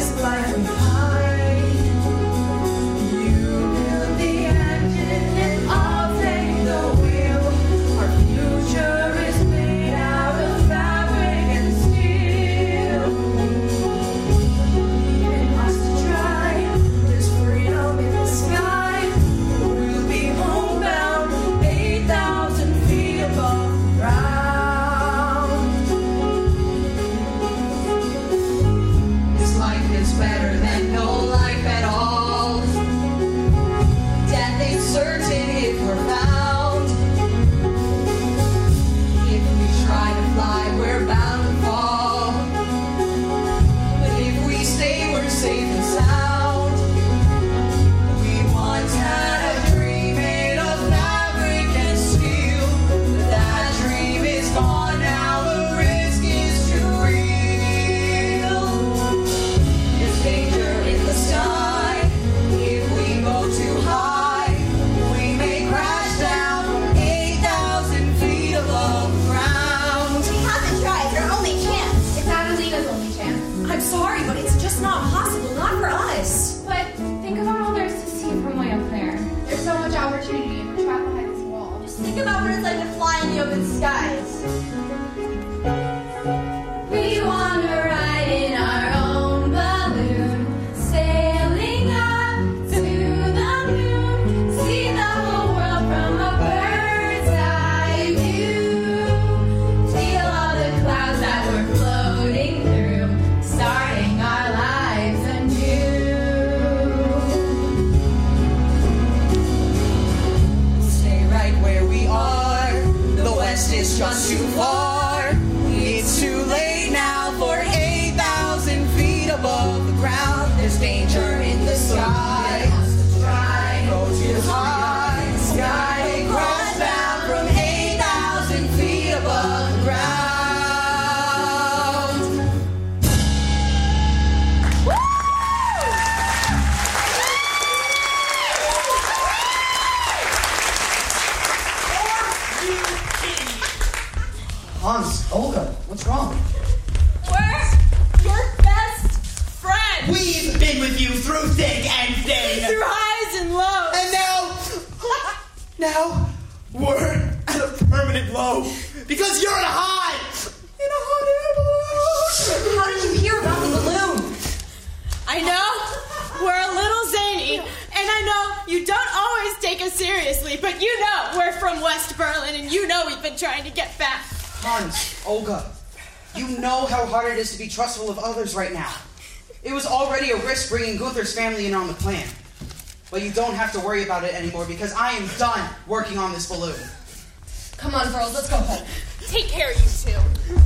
been trying to get back. Hans, Olga, you know how hard it is to be trustful of others right now. It was already a risk bringing Gunther's family in on the plan. But you don't have to worry about it anymore because I am done working on this balloon. Come on, girls, let's go home. Take care, of you two.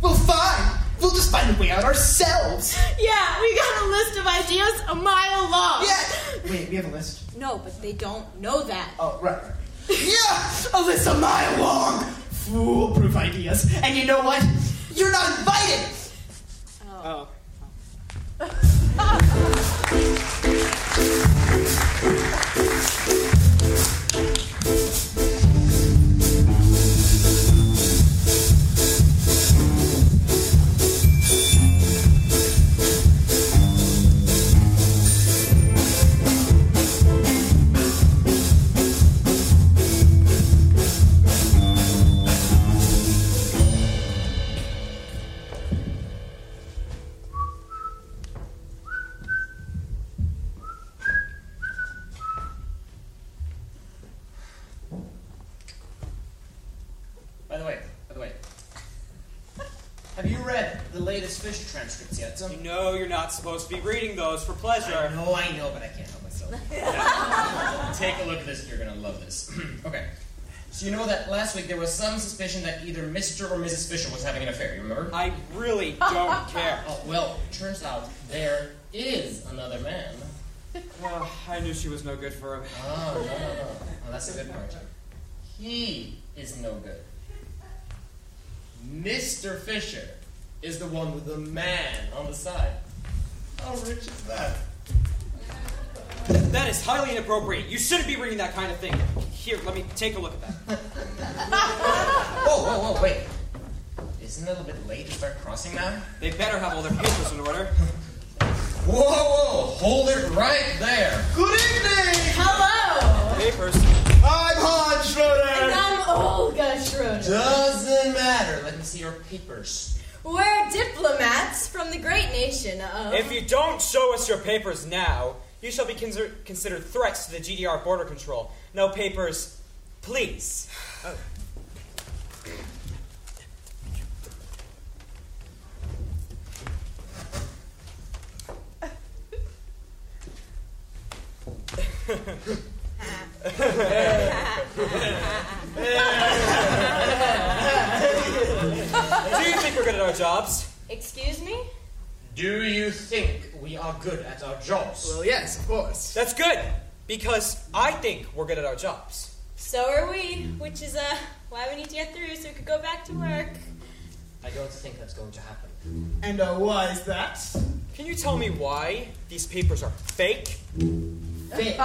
Well, fine. We'll just find a way out ourselves. Yeah, we got a list of ideas a mile long. Yeah. Wait, we have a list. No, but they don't know that. Oh, right. right. Yeah, a list a mile long. Foolproof ideas. And you know what? You're not invited. Oh. latest transcripts yet. You know you're not supposed to be reading those for pleasure. I know, I know, but I can't help myself. Take a look at this. You're gonna love this. okay. So you know that last week there was some suspicion that either Mr. or Mrs. Fisher was having an affair. You remember? I really don't care. Oh well, turns out there is another man. Well, I knew she was no good for him. Oh no no no. Oh, that's a good part. He is no good. Mr. Fisher is the one with the man on the side. How rich is that? That is highly inappropriate. You shouldn't be reading that kind of thing. Here, let me take a look at that. Whoa, whoa, whoa, wait. Isn't it a little bit late to start crossing now? They better have all their papers in order. Whoa, whoa, hold it right there. Good evening! Hello! Papers. I'm Hans Schroeder! And I'm Olga Schroeder. Doesn't matter. Let me see your papers. We're diplomats from the great nation of. If you don't show us your papers now, you shall be consider- considered threats to the GDR border control. No papers, please. Oh. Do you think we're good at our jobs? Excuse me? Do you think we are good at our jobs? Well, yes, of course. That's good, because I think we're good at our jobs. So are we, which is uh, why we need to get through so we could go back to work. I don't think that's going to happen. And uh, why is that? Can you tell me why these papers are fake? Fake.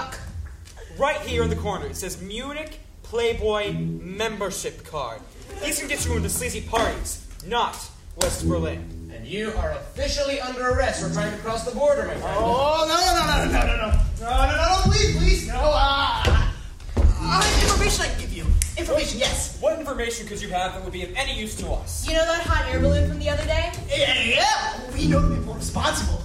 Right here in the corner, it says Munich Playboy membership card. These can get you into sleazy parties, not West Berlin. And you are officially under arrest for trying to cross the border, my friend. Oh, no, no, no, no, no, no, no. No, no, no, no, please, please, no. Uh, uh, information I can give you. Information, yes. What information could you have that would be of any use to us? You know that hot air balloon from the other day? Yeah, yeah. We know the people responsible.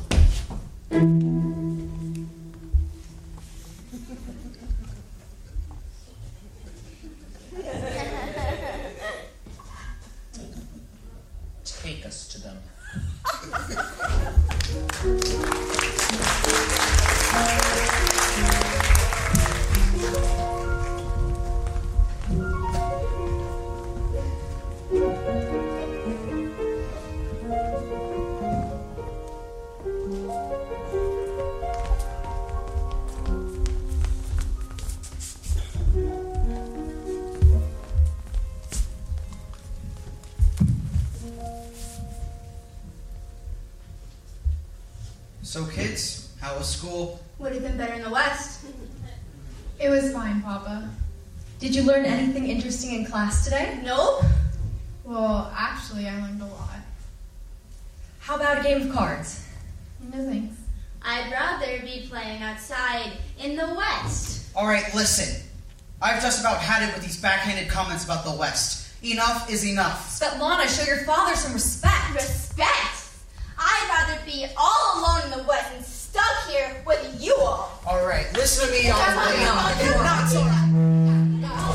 Was school? Would have been better in the West. It was fine, Papa. Did you learn anything interesting in class today? Nope. Well, actually, I learned a lot. How about a game of cards? No thanks. I'd rather be playing outside in the West. Alright, listen. I've just about had it with these backhanded comments about the West. Enough is enough. Svetlana, show your father some respect. Respect? I'd rather be all alone in the West and stuck here with you all. Alright, listen to me, all Come on, the way. come on, You're come not on. sorry.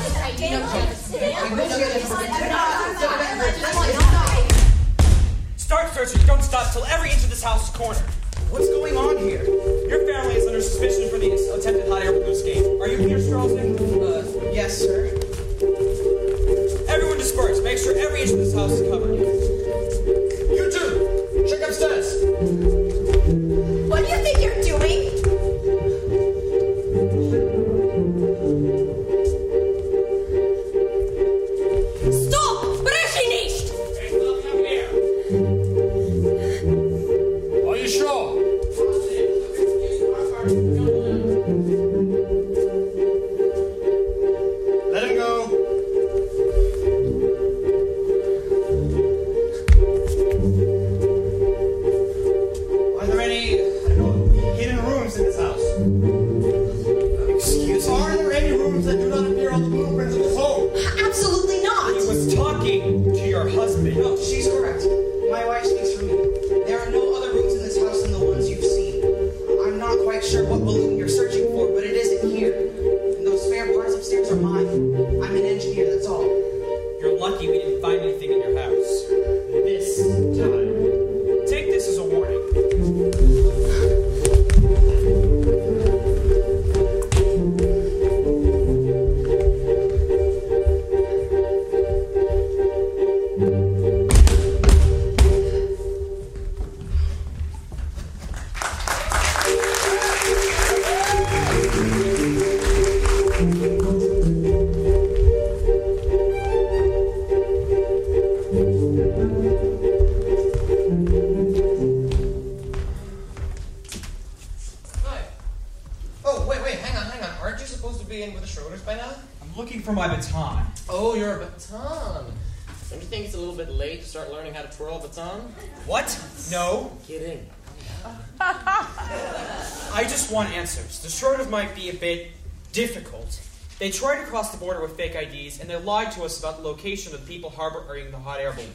Start searching, don't stop till every inch of this house is cornered. What's going on here? Your family is under suspicion for the attempted hot air balloon scheme. Are you here, Straussnick? Uh, yes, sir. Everyone disperse. Make sure every inch of this house is covered. You two, check upstairs. They tried to cross the border with fake IDs, and they lied to us about the location of the people harboring the hot air balloon.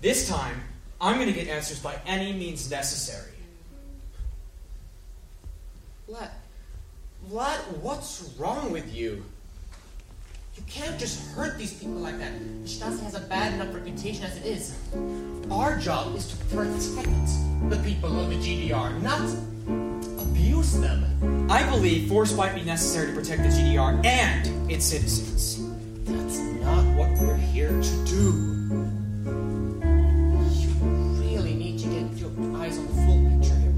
This time, I'm going to get answers by any means necessary. Vlad, Vlad, what's wrong with you? You can't just hurt these people like that. Stasi has a bad enough reputation as it is. Our job is to protect the people of the GDR, not abuse them. I believe force might be necessary to protect the GDR and its citizens. That's not what we're here to do. You really need to get your eyes on the full picture here,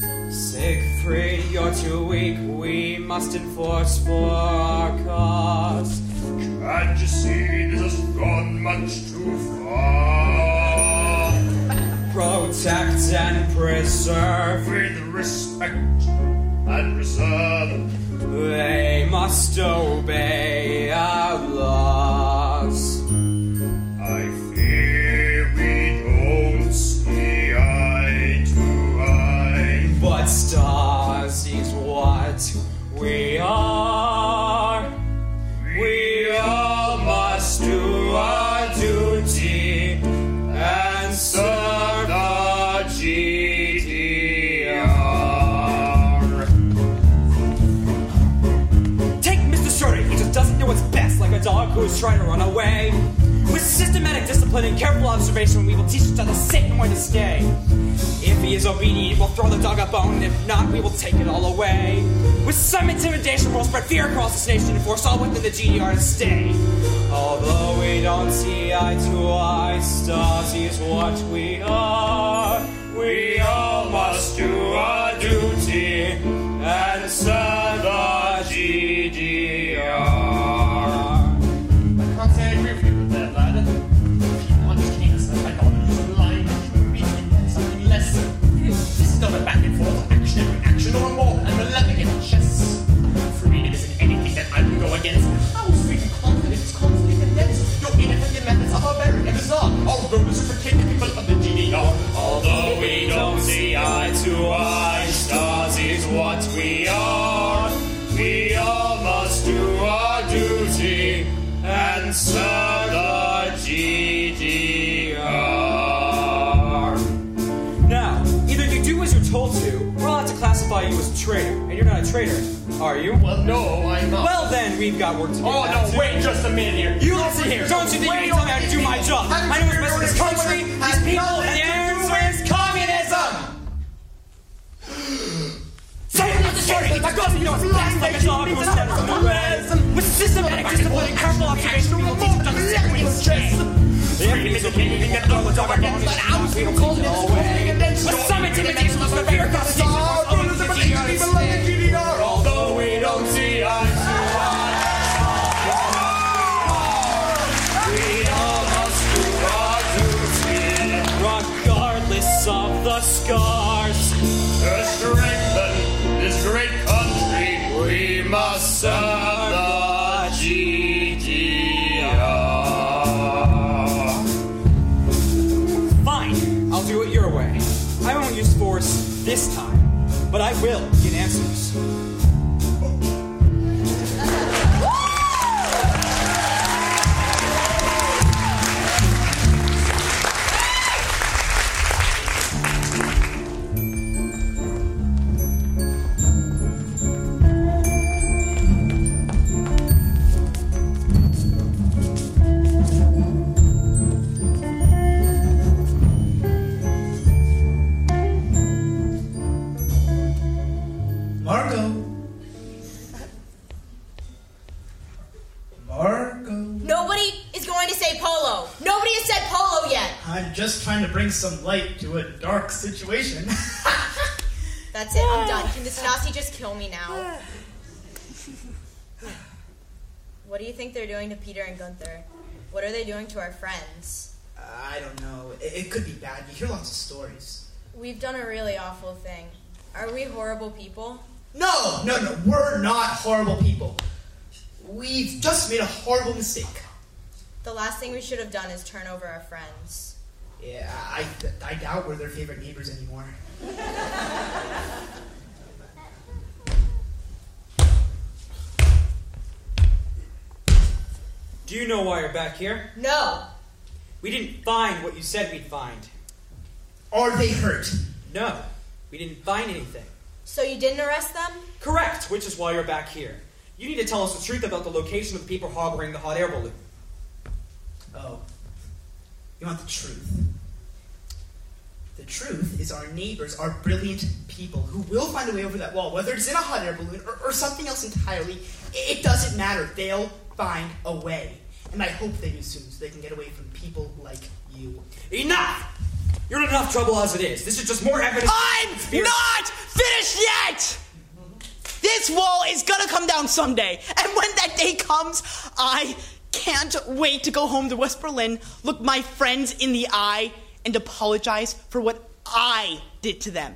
Vlad. Siegfried, you're too weak. We must enforce for our cause. Can't you see this has gone much too far? Protect and preserve. With respect and reserve. They must obey our laws. I fear we don't see eye to eye. But Stasi's what we are. Who's trying to run away. With systematic discipline and careful observation, we will teach each other safe and where to stay. If he is obedient, we'll throw the dog a bone. If not, we will take it all away. With some intimidation, we'll spread fear across this nation and force all within the GDR to stay. Although we don't see eye to eye, Stasi is what we are. We all traitor, are you? Well, no, I'm not. Well, then, we've got work to do. Oh, no, wait just a minute here. You listen here. Don't you think you can tell me how to do my job? I know what's best for this country, these people, and the answer is communism! With the story! My God, you know it's best like a dog who's set from the. With systematic discipline and careful observation, we will teach them to stress. If he's obedient, get the dog a bone, let out, we will call it away. With some intimidation, let's not fear across the. All of the Fine, I'll do it your way. I won't use force this time, but I will I'm just trying to bring some light to a dark situation. That's it. I'm ah. done. Can the Stasi just kill me now? Ah. What do you think they're doing to Peter and Gunther? What are they doing to our friends? I don't know. It, it could be bad. You hear lots of stories. We've done a really awful thing. Are we horrible people? No, no, no. We're not horrible people. We've just made a horrible mistake. The last thing we should have done is turn over our friends. Yeah, I, I doubt we're their favorite neighbors anymore. Do you know why you're back here? No. We didn't find what you said we'd find. Are they hurt? No, we didn't find anything. So you didn't arrest them? Correct, which is why you're back here. You need to tell us the truth about the location of the people harboring the hot air balloon. Oh. You want the truth? The truth is our neighbors are brilliant people who will find a way over that wall, whether it's in a hot air balloon or, or something else entirely. It doesn't matter. They'll find a way. And I hope they do soon so they can get away from people like you. Enough! You're in enough trouble as it is. This is just more evidence. I'm not finished yet! This wall is gonna come down someday. And when that day comes, I can't wait to go home to West Berlin, look my friends in the eye, and apologize for what I did to them.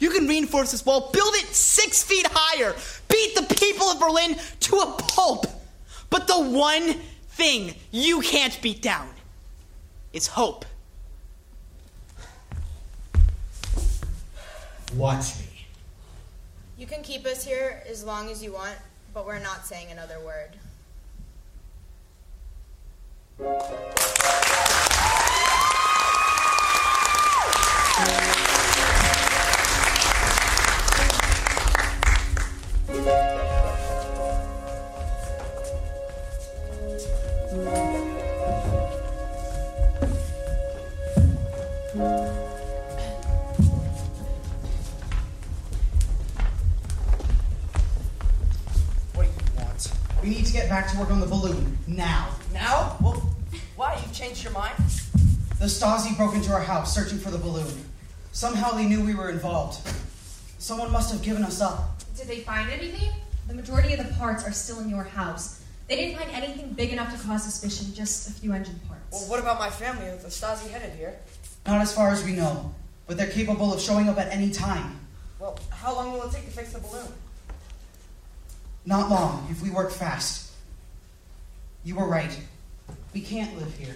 You can reinforce this wall, build it six feet higher, beat the people of Berlin to a pulp. But the one thing you can't beat down is hope. Watch me. You can keep us here as long as you want, but we're not saying another word. What do you want? We need to get back to work on the balloon broke into our house searching for the balloon. Somehow they knew we were involved. Someone must have given us up. Did they find anything? The majority of the parts are still in your house. They didn't find anything big enough to cause suspicion, just a few engine parts. Well, what about my family? Is the Stasi headed here? Not as far as we know, but they're capable of showing up at any time. Well, how long will it take to fix the balloon? Not long, if we work fast. You were right. We can't live here.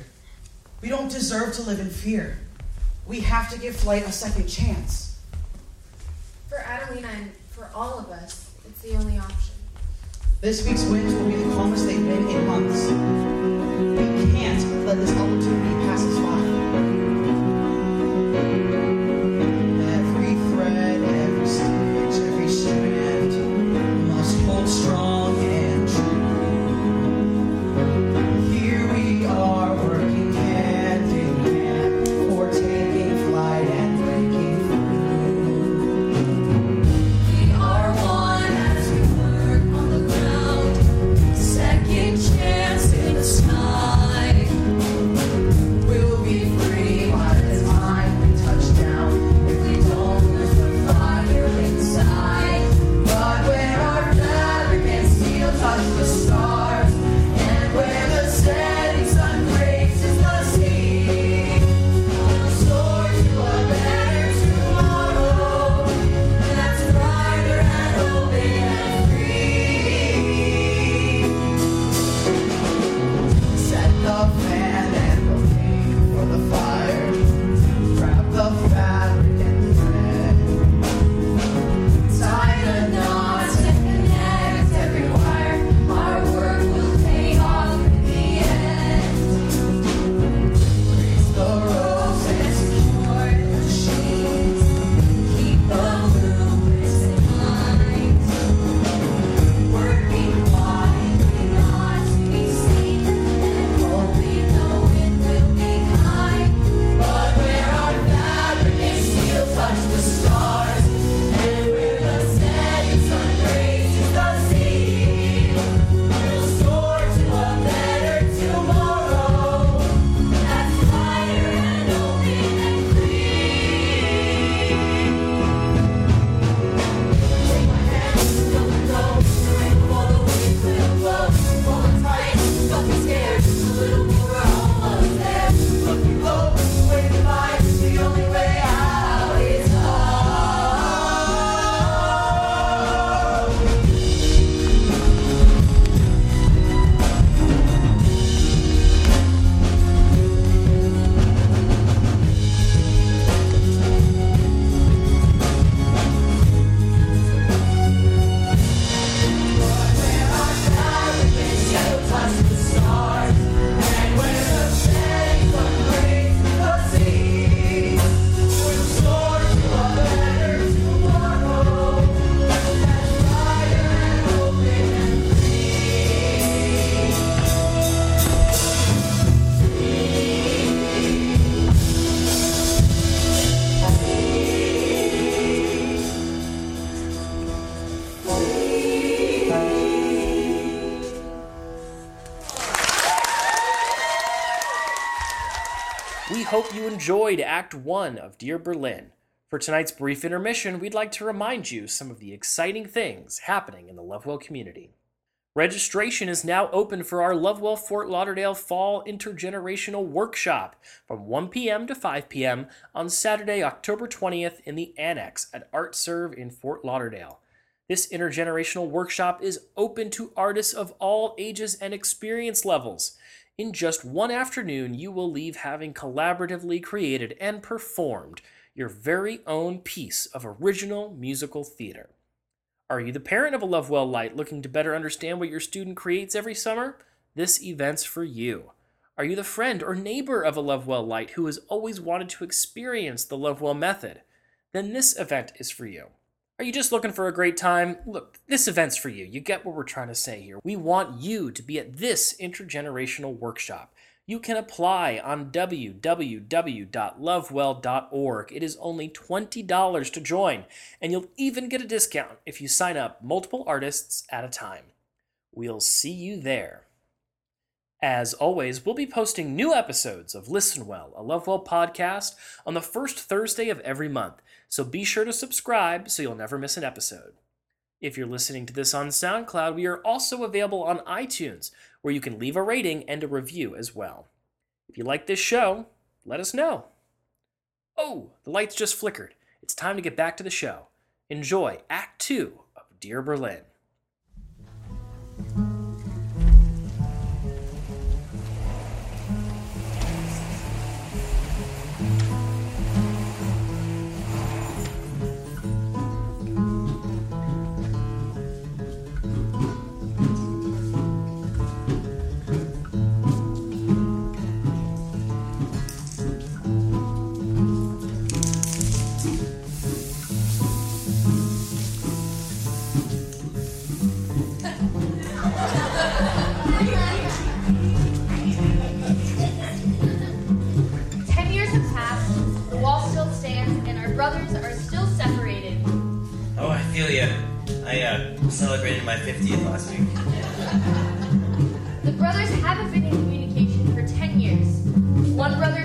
We don't deserve to live in fear. We have to give flight a second chance. For Adelina and for all of us, it's the only option. This week's winds will be the calmest they've been in months. We can't let this opportunity pass hope you enjoyed Act 1 of Dear Berlin. For tonight's brief intermission, we'd like to remind you some of the exciting things happening in the Lovewell community. Registration is now open for our Lovewell Fort Lauderdale Fall Intergenerational Workshop from 1 p.m. to 5 p.m. on Saturday, October 20th in the Annex at Art Serve in Fort Lauderdale. This intergenerational workshop is open to artists of all ages and experience levels. In just one afternoon, you will leave having collaboratively created and performed your very own piece of original musical theater. Are you the parent of a Lovewell Light looking to better understand what your student creates every summer? This event's for you. Are you the friend or neighbor of a Lovewell Light who has always wanted to experience the Lovewell method? Then this event is for you. Are you just looking for a great time? Look, this event's for you. You get what we're trying to say here. We want you to be at this intergenerational workshop. You can apply on www.lovewell.org. It is only $20 to join, and you'll even get a discount if you sign up multiple artists at a time. We'll see you there. As always, we'll be posting new episodes of Listen Well, a Lovewell podcast, on the first Thursday of every month, so be sure to subscribe so you'll never miss an episode. If you're listening to this on SoundCloud, we are also available on iTunes, where you can leave a rating and a review as well. If you like this show, let us know. Oh, the lights just flickered. It's time to get back to the show. Enjoy Act 2 of Dear Berlin. Brothers are still separated. Oh, I feel ya. I uh, celebrated my 50th last week. The brothers haven't been in communication for ten years. One brother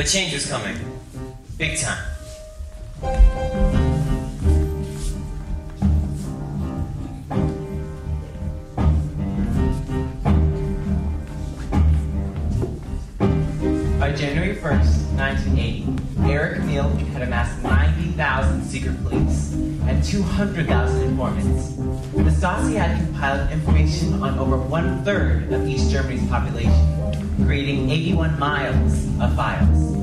But change is coming. Big time. By January 1st, 1980, Erich Mielke had amassed 90,000 secret police and 200,000 informants. The Stasi had compiled information on over one third of East Germany's population, creating 81 miles of files.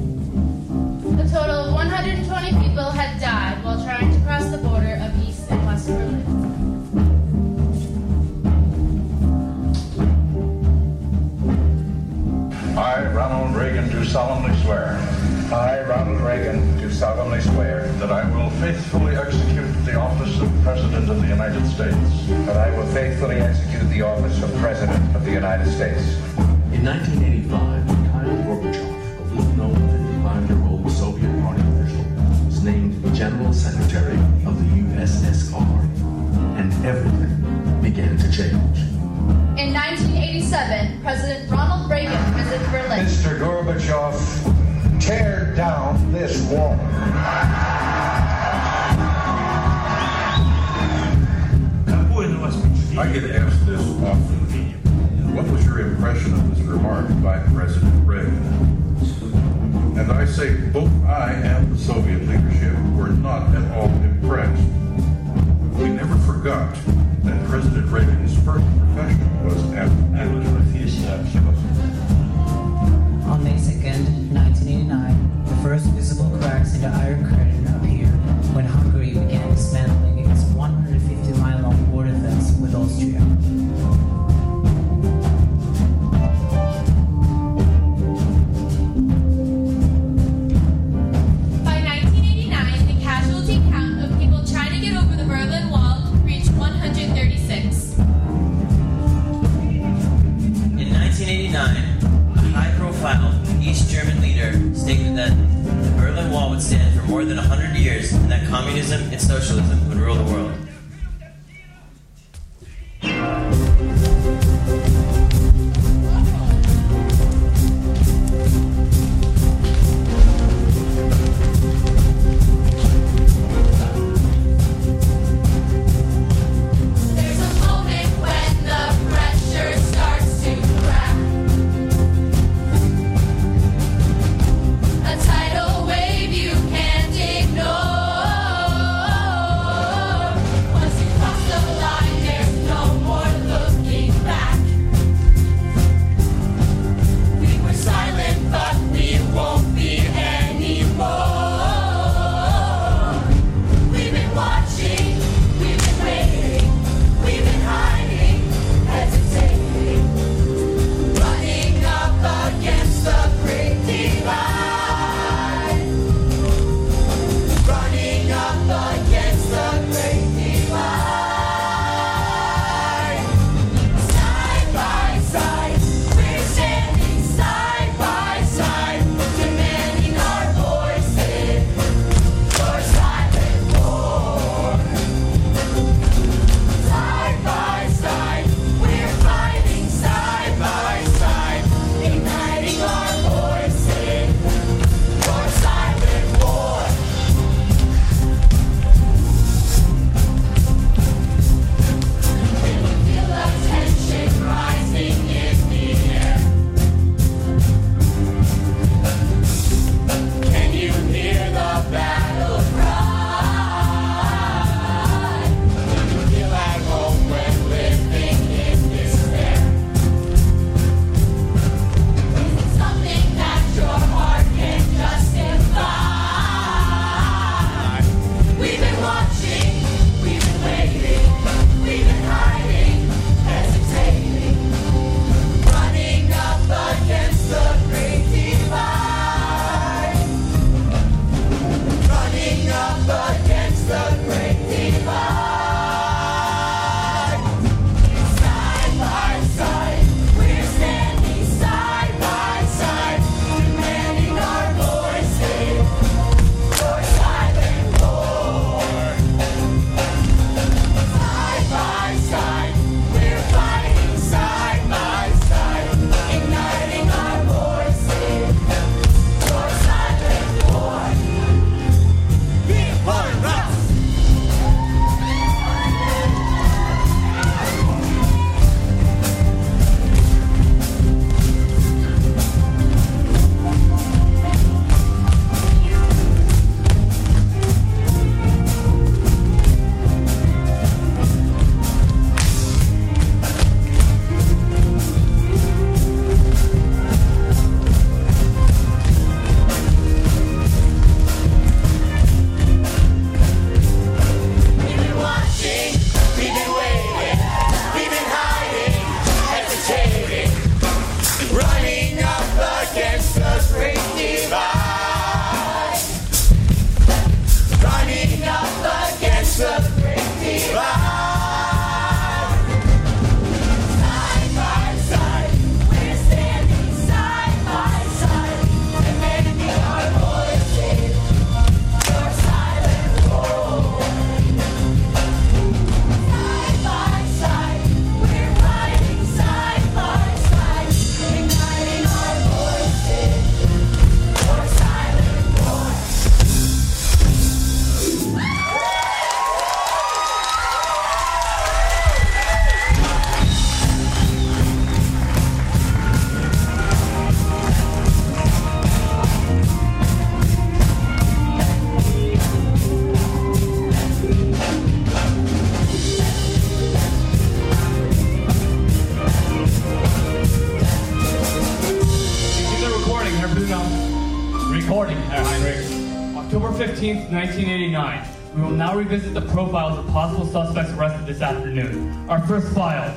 1989. We will now revisit the profiles of possible suspects arrested this afternoon. Our first file.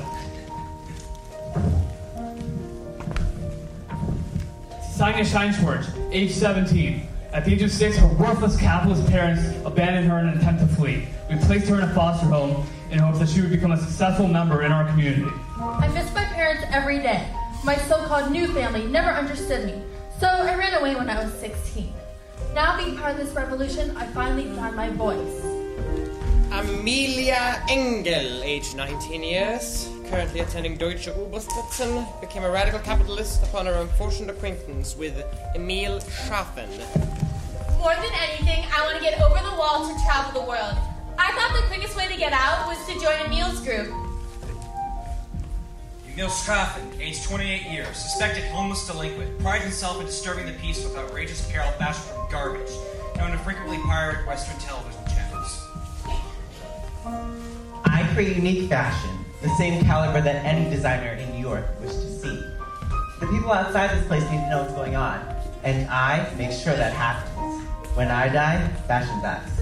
Sanya Scheinschwartz, age 17. At the age of six, her worthless capitalist parents abandoned her in an attempt to flee. We placed her in a foster home in hopes that she would become a successful member in our community. I miss my parents every day. My so-called new family never understood me, so I ran away when I was 16. Now being part of this revolution, I finally found my voice. Amelia Engel, age 19 years, currently attending Deutsche Oberstutzen, became a radical capitalist upon her unfortunate acquaintance with Emil Schaffen. More than anything, I want to get over the wall to travel the world. I thought the quickest way to get out was to join Emil's group. Emil Straffen, age 28 years, suspected homeless delinquent, prides himself in disturbing the peace with outrageous apparel fashioned from garbage, known to frequently pirate Western television channels. I create unique fashion, the same caliber that any designer in New York wished to see. The people outside this place need to know what's going on, and I make sure that happens. When I die, fashion dies.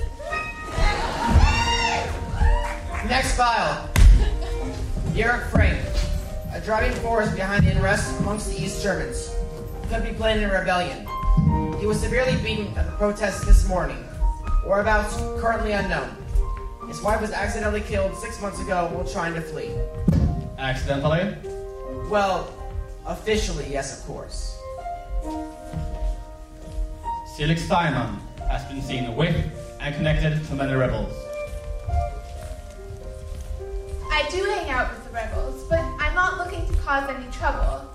Next file. Eric Frank, a driving force behind the unrest amongst the East Germans. Could be planning a rebellion. He was severely beaten at the protest this morning. Whereabouts currently unknown. His wife was accidentally killed six months ago while trying to flee. Accidentally? Well, officially, yes, of course. Felix Steinman has been seen with and connected to many rebels. I do hang out with the rebels, but I'm not looking to cause any trouble.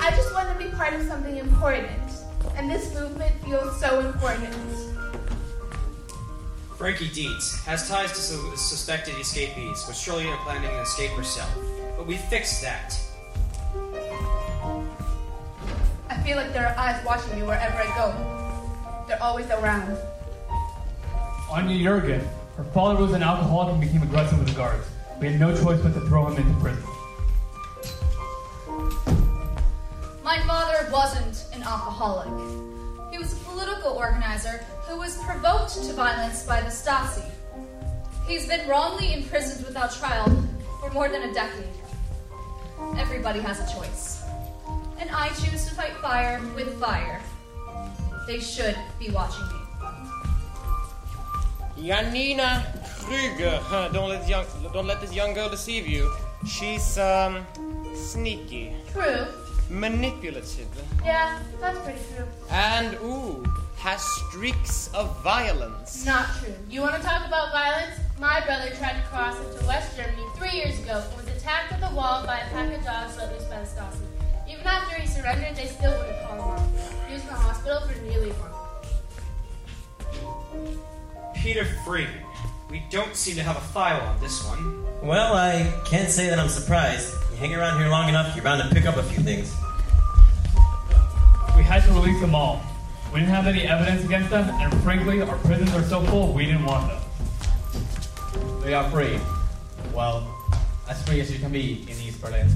I just want to be part of something important, and this movement feels so important. Frankie Dietz has ties to su- suspected escapees, with Shirley planning an escape herself. But we fixed that. I feel like there are eyes watching me wherever I go. They're always around. Anya Jurgen. Her father was an alcoholic and became aggressive with the guards. We had no choice but to throw him into prison. My father wasn't an alcoholic. He was a political organizer who was provoked to violence by the Stasi. He's been wrongly imprisoned without trial for more than a decade. Everybody has a choice. And I choose to fight fire with fire. They should be watching me. Janina Krüger. Don't let, young, don't let this young girl deceive you. She's, um, sneaky. True. Manipulative. Yeah, that's pretty true. And, ooh, has streaks of violence. Not true. You want to talk about violence? My brother tried to cross into West Germany three years ago and was attacked at the wall by a pack of dogs let loose by the Stasi. Even after he surrendered, they still wouldn't call him off. He was in the hospital for nearly a month. Peter Freeman. We don't seem to have a file on this one. Well, I can't say that I'm surprised. You hang around here long enough, you're bound to pick up a few things. We had to release them all. We didn't have any evidence against them, and frankly, our prisons are so full, we didn't want them. They are free. Well, as free as you can be in East Berlin.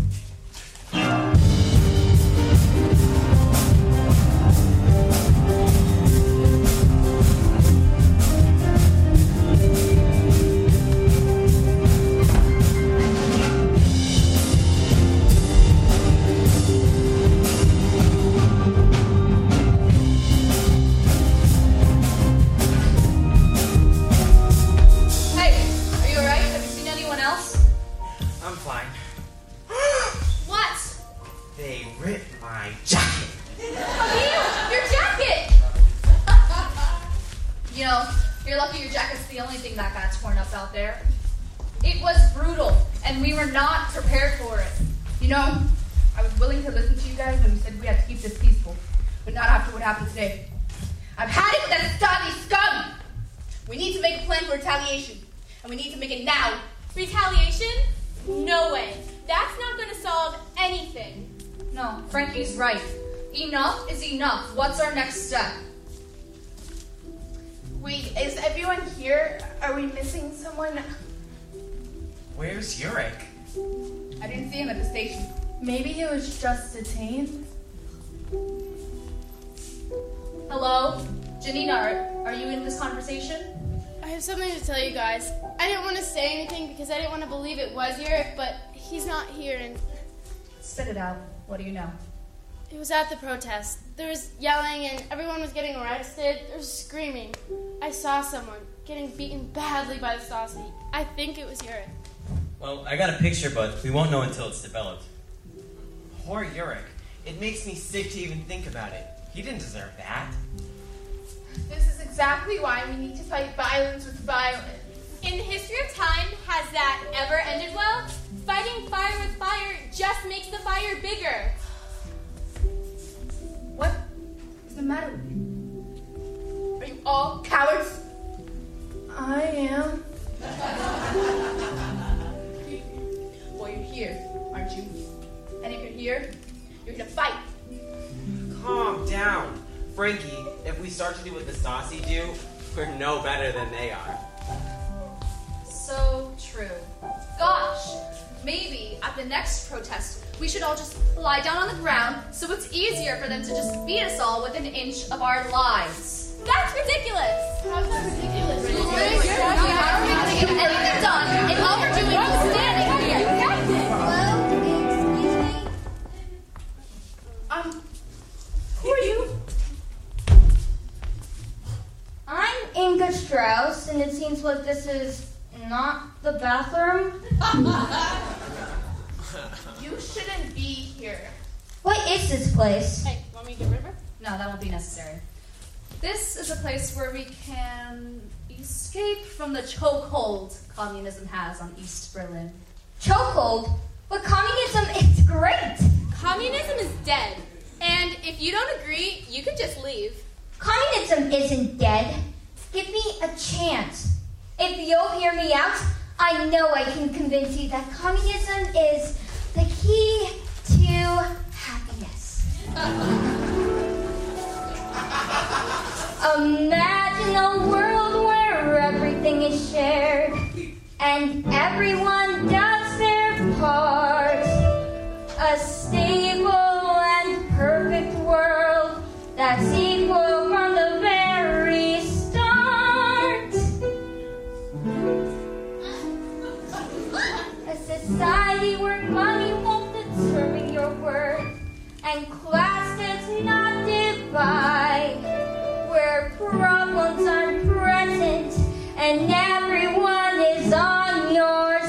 Enough is enough. What's our next step? Wait, is everyone here? Are we missing someone? Where's Yurik? I didn't see him at the station. Maybe he was just detained. Hello? Janina, are, are you in this conversation? I have something to tell you guys. I didn't want to say anything because I didn't want to believe it was Yurik, but he's not here and Spit it out. What do you know? It was at the protest. There was yelling and everyone was getting arrested. There was screaming. I saw someone getting beaten badly by the Stasi. I think it was Yurik. Well, I got a picture, but we won't know until it's developed. Poor Yurik. It makes me sick to even think about it. He didn't deserve that. This is exactly why we need to fight violence with violence. In the history of time, has that ever ended well? Fighting fire with fire just makes the fire bigger. What is the matter with you? Are you all cowards? I am. well, you're here, aren't you? And if you're here, you're gonna fight. Calm down. Frankie, if we start to do what the Stasi do, we're no better than they are. So true. Gosh, maybe at the next protest, we should all just lie down on the ground so it's easier for them to just beat us all with an inch of our lives. That's ridiculous. How's that ridiculous? And they're done, and all we're doing is standing here. Um, who are you? I'm Inga Strauss, and it seems like this is not the bathroom. You shouldn't be here. What is this place? Hey, want me to get river? No, that won't be necessary. This is a place where we can escape from the chokehold communism has on East Berlin. Chokehold? But communism is great. Communism is dead. And if you don't agree, you can just leave. Communism isn't dead. Give me a chance. If you'll hear me out, I know I can convince you that communism is the key to happiness. Imagine a world where everything is shared and everyone does their part. A stable and perfect world that's equal and class does not divide. Where problems are present and everyone is on your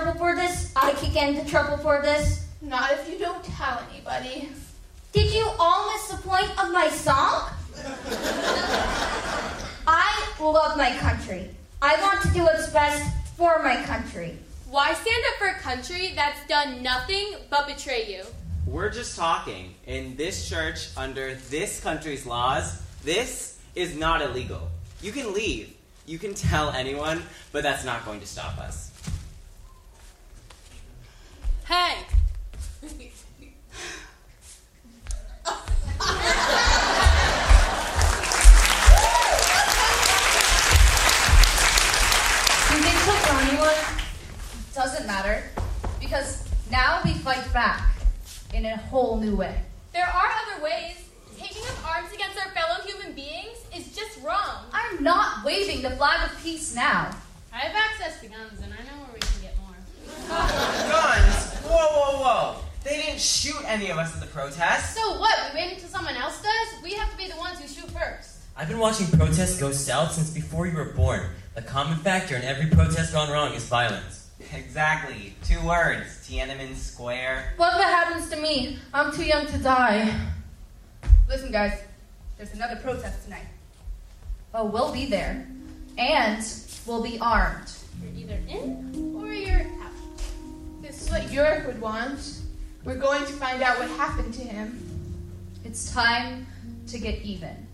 trouble for this. I could get into trouble for this. Not if you don't tell anybody. Did you all miss the point of my song? I love my country. I want to do what's best for my country. Why stand up for a country that's done nothing but betray you? We're just talking. In this church, under this country's laws, this is not illegal. You can leave. You can tell anyone, but that's not going to stop us. Hey! Did they anyone? Doesn't matter. Because now we fight back in a whole new way. There are other ways. Taking up arms against our fellow human beings is just wrong. I'm not waving the flag of peace now. I have access to guns, and I know where we can get more. Guns? Whoa, whoa, whoa. They didn't shoot any of us in the protest. So what? We wait until someone else does? We have to be the ones who shoot first. I've been watching protests go south since before you were born. The common factor in every protest gone wrong is violence. Exactly. Two words. Tiananmen Square. What if it happens to me? I'm too young to die. Listen, guys. There's another protest tonight. Oh, we'll be there. And we'll be armed. You're either in or you're out. What Yurik would want. We're going to find out what happened to him. It's time to get even.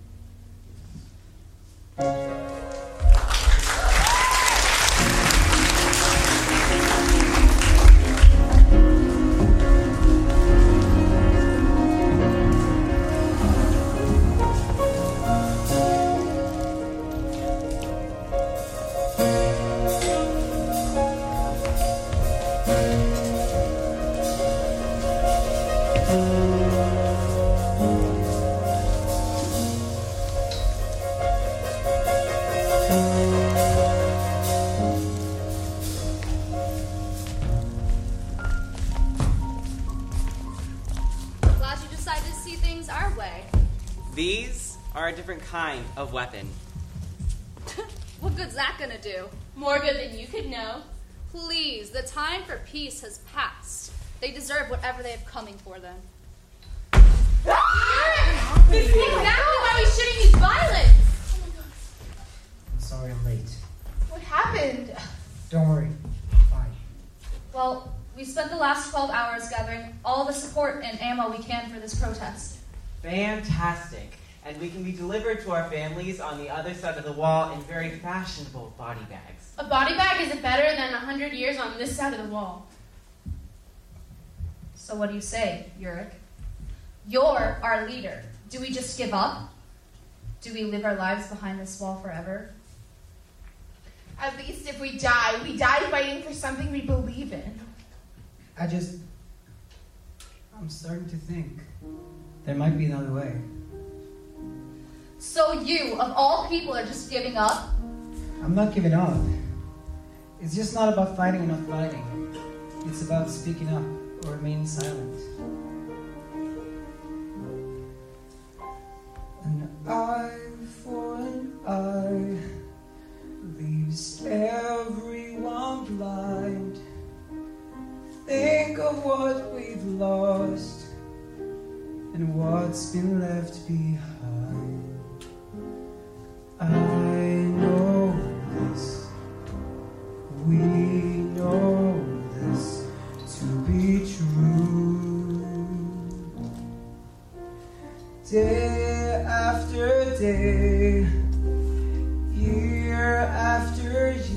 Are a different kind of weapon. What good's that gonna do? More good than you could know. Please, the time for peace has passed. They deserve whatever they have coming for them. This is exactly why we shouldn't use violence. I'm sorry I'm late. What happened? Don't worry. Fine. Well, we spent the last 12 hours gathering all the support and ammo we can for this protest. Fantastic. And we can be delivered to our families on the other side of the wall in very fashionable body bags. A body bag is better than a hundred years on this side of the wall. So what do you say, Yurik? You're our leader. Do we just give up? Do we live our lives behind this wall forever? At least if we die, we die fighting for something we believe in. I just. I'm starting to think there might be another way. So you, of all people, are just giving up? I'm not giving up. It's just not about fighting or not fighting. It's about speaking up or remaining silent. An eye for an eye leaves everyone blind. Think of what we've lost and what's been left behind. I know this, we know this to be true. Day after day, year after year.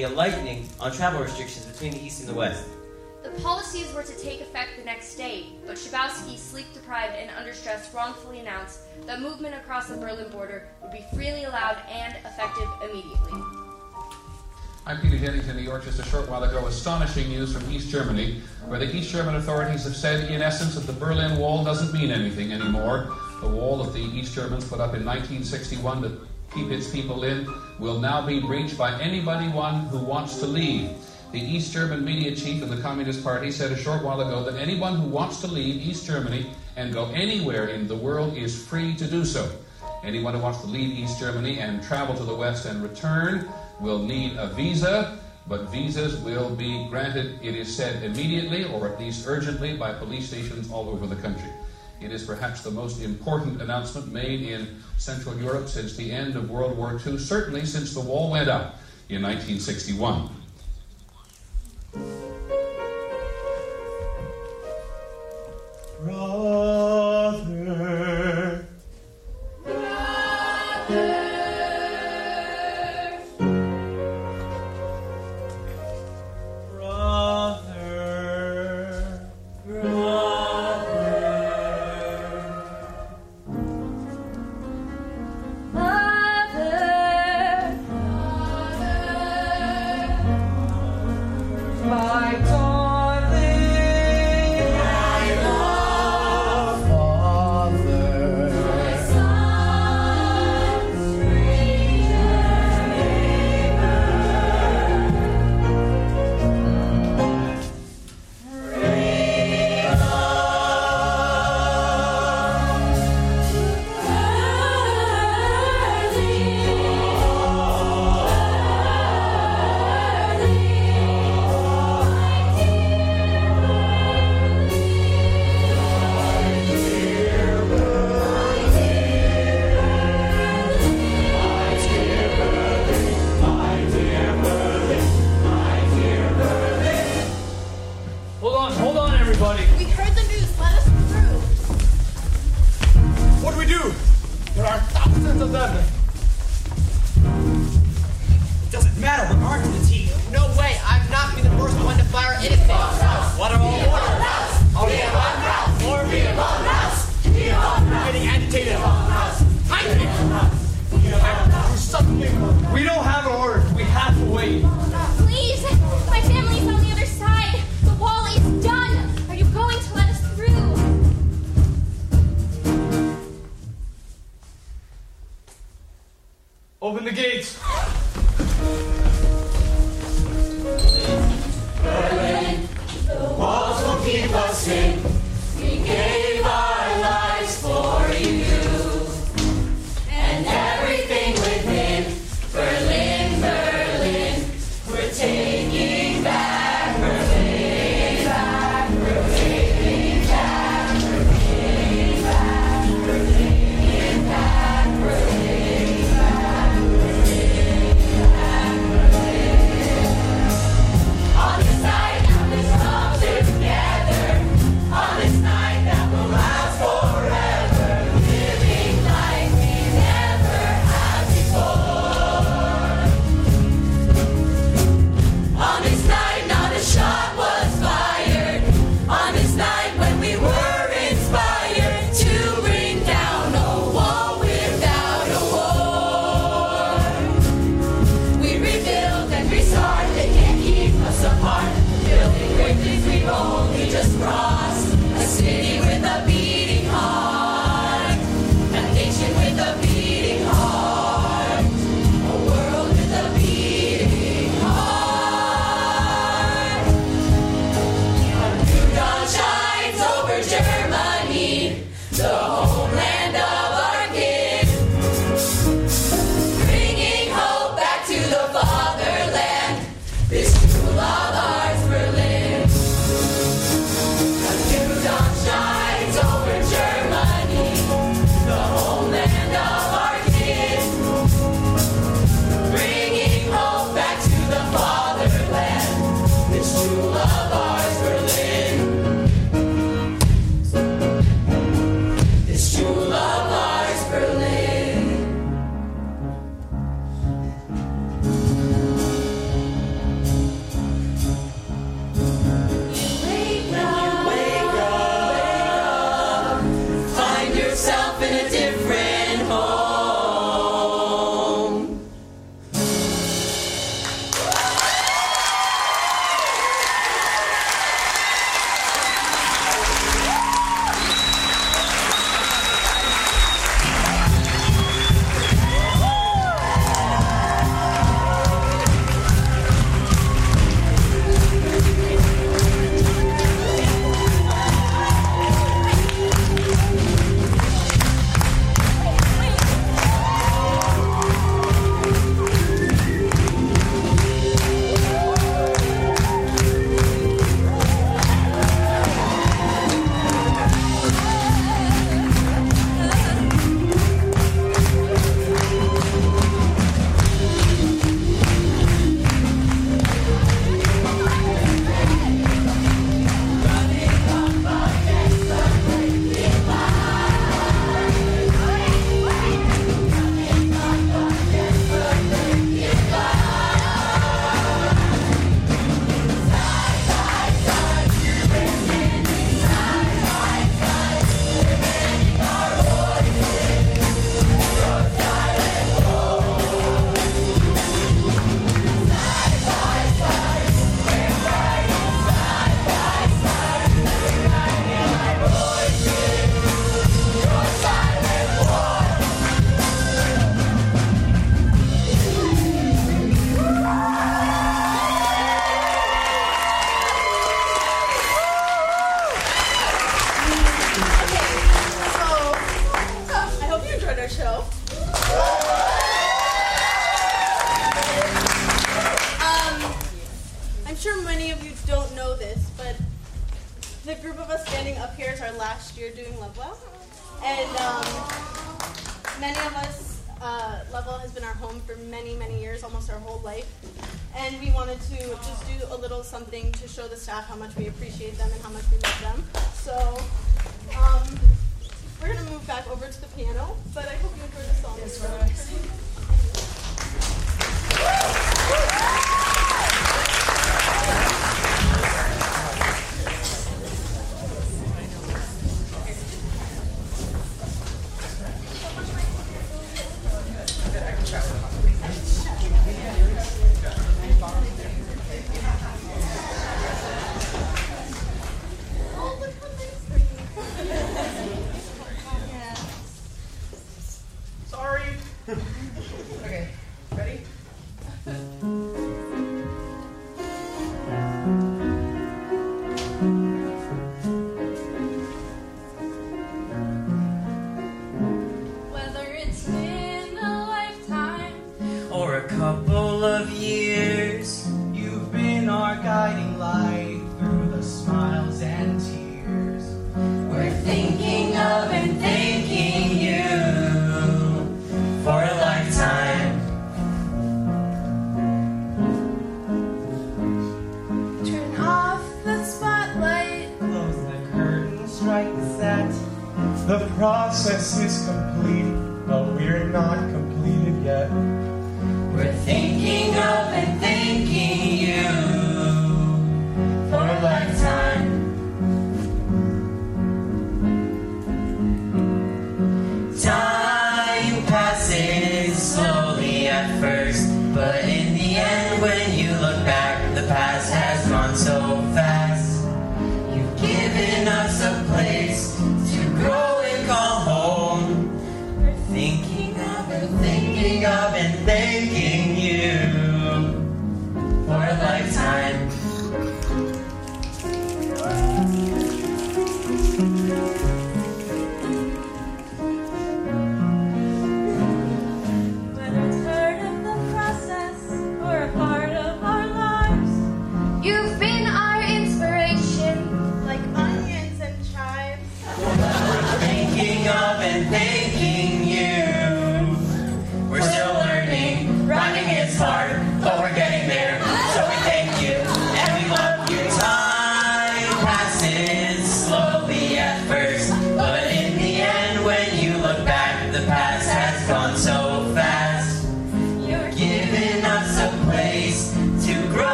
Be a lightening on travel restrictions between the East and the West. The policies were to take effect the next day, but Schabowski, sleep deprived and under stress, wrongfully announced that movement across the Berlin border would be freely allowed and effective immediately. I'm Peter Jennings in New York. Just a short while ago, astonishing news from East Germany, where the East German authorities have said, in essence, that the Berlin Wall doesn't mean anything anymore. The wall that the East Germans put up in 1961 to keep its people in will now be breached by anybody one who wants to leave. The East German media chief of the Communist Party said a short while ago that anyone who wants to leave East Germany and go anywhere in the world is free to do so. Anyone who wants to leave East Germany and travel to the West and return will need a visa, but visas will be granted, it is said, immediately or at least urgently by police stations all over the country. It is perhaps the most important announcement made in Central Europe since the end of World War II, certainly since the wall went up in 1961. Brother.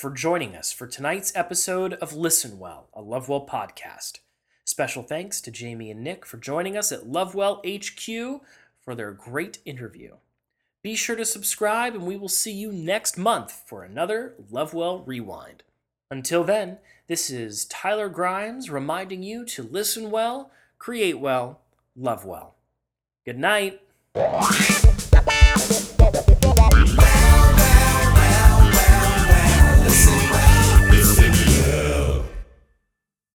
for joining us for tonight's episode of Listen Well, a Lovewell podcast. Special thanks to Jamie and Nick for joining us at Lovewell HQ for their great interview. Be sure to subscribe, and we will see you next month for another Lovewell Rewind. Until then, this is Tyler Grimes reminding you to listen well, create well, love well. Good night.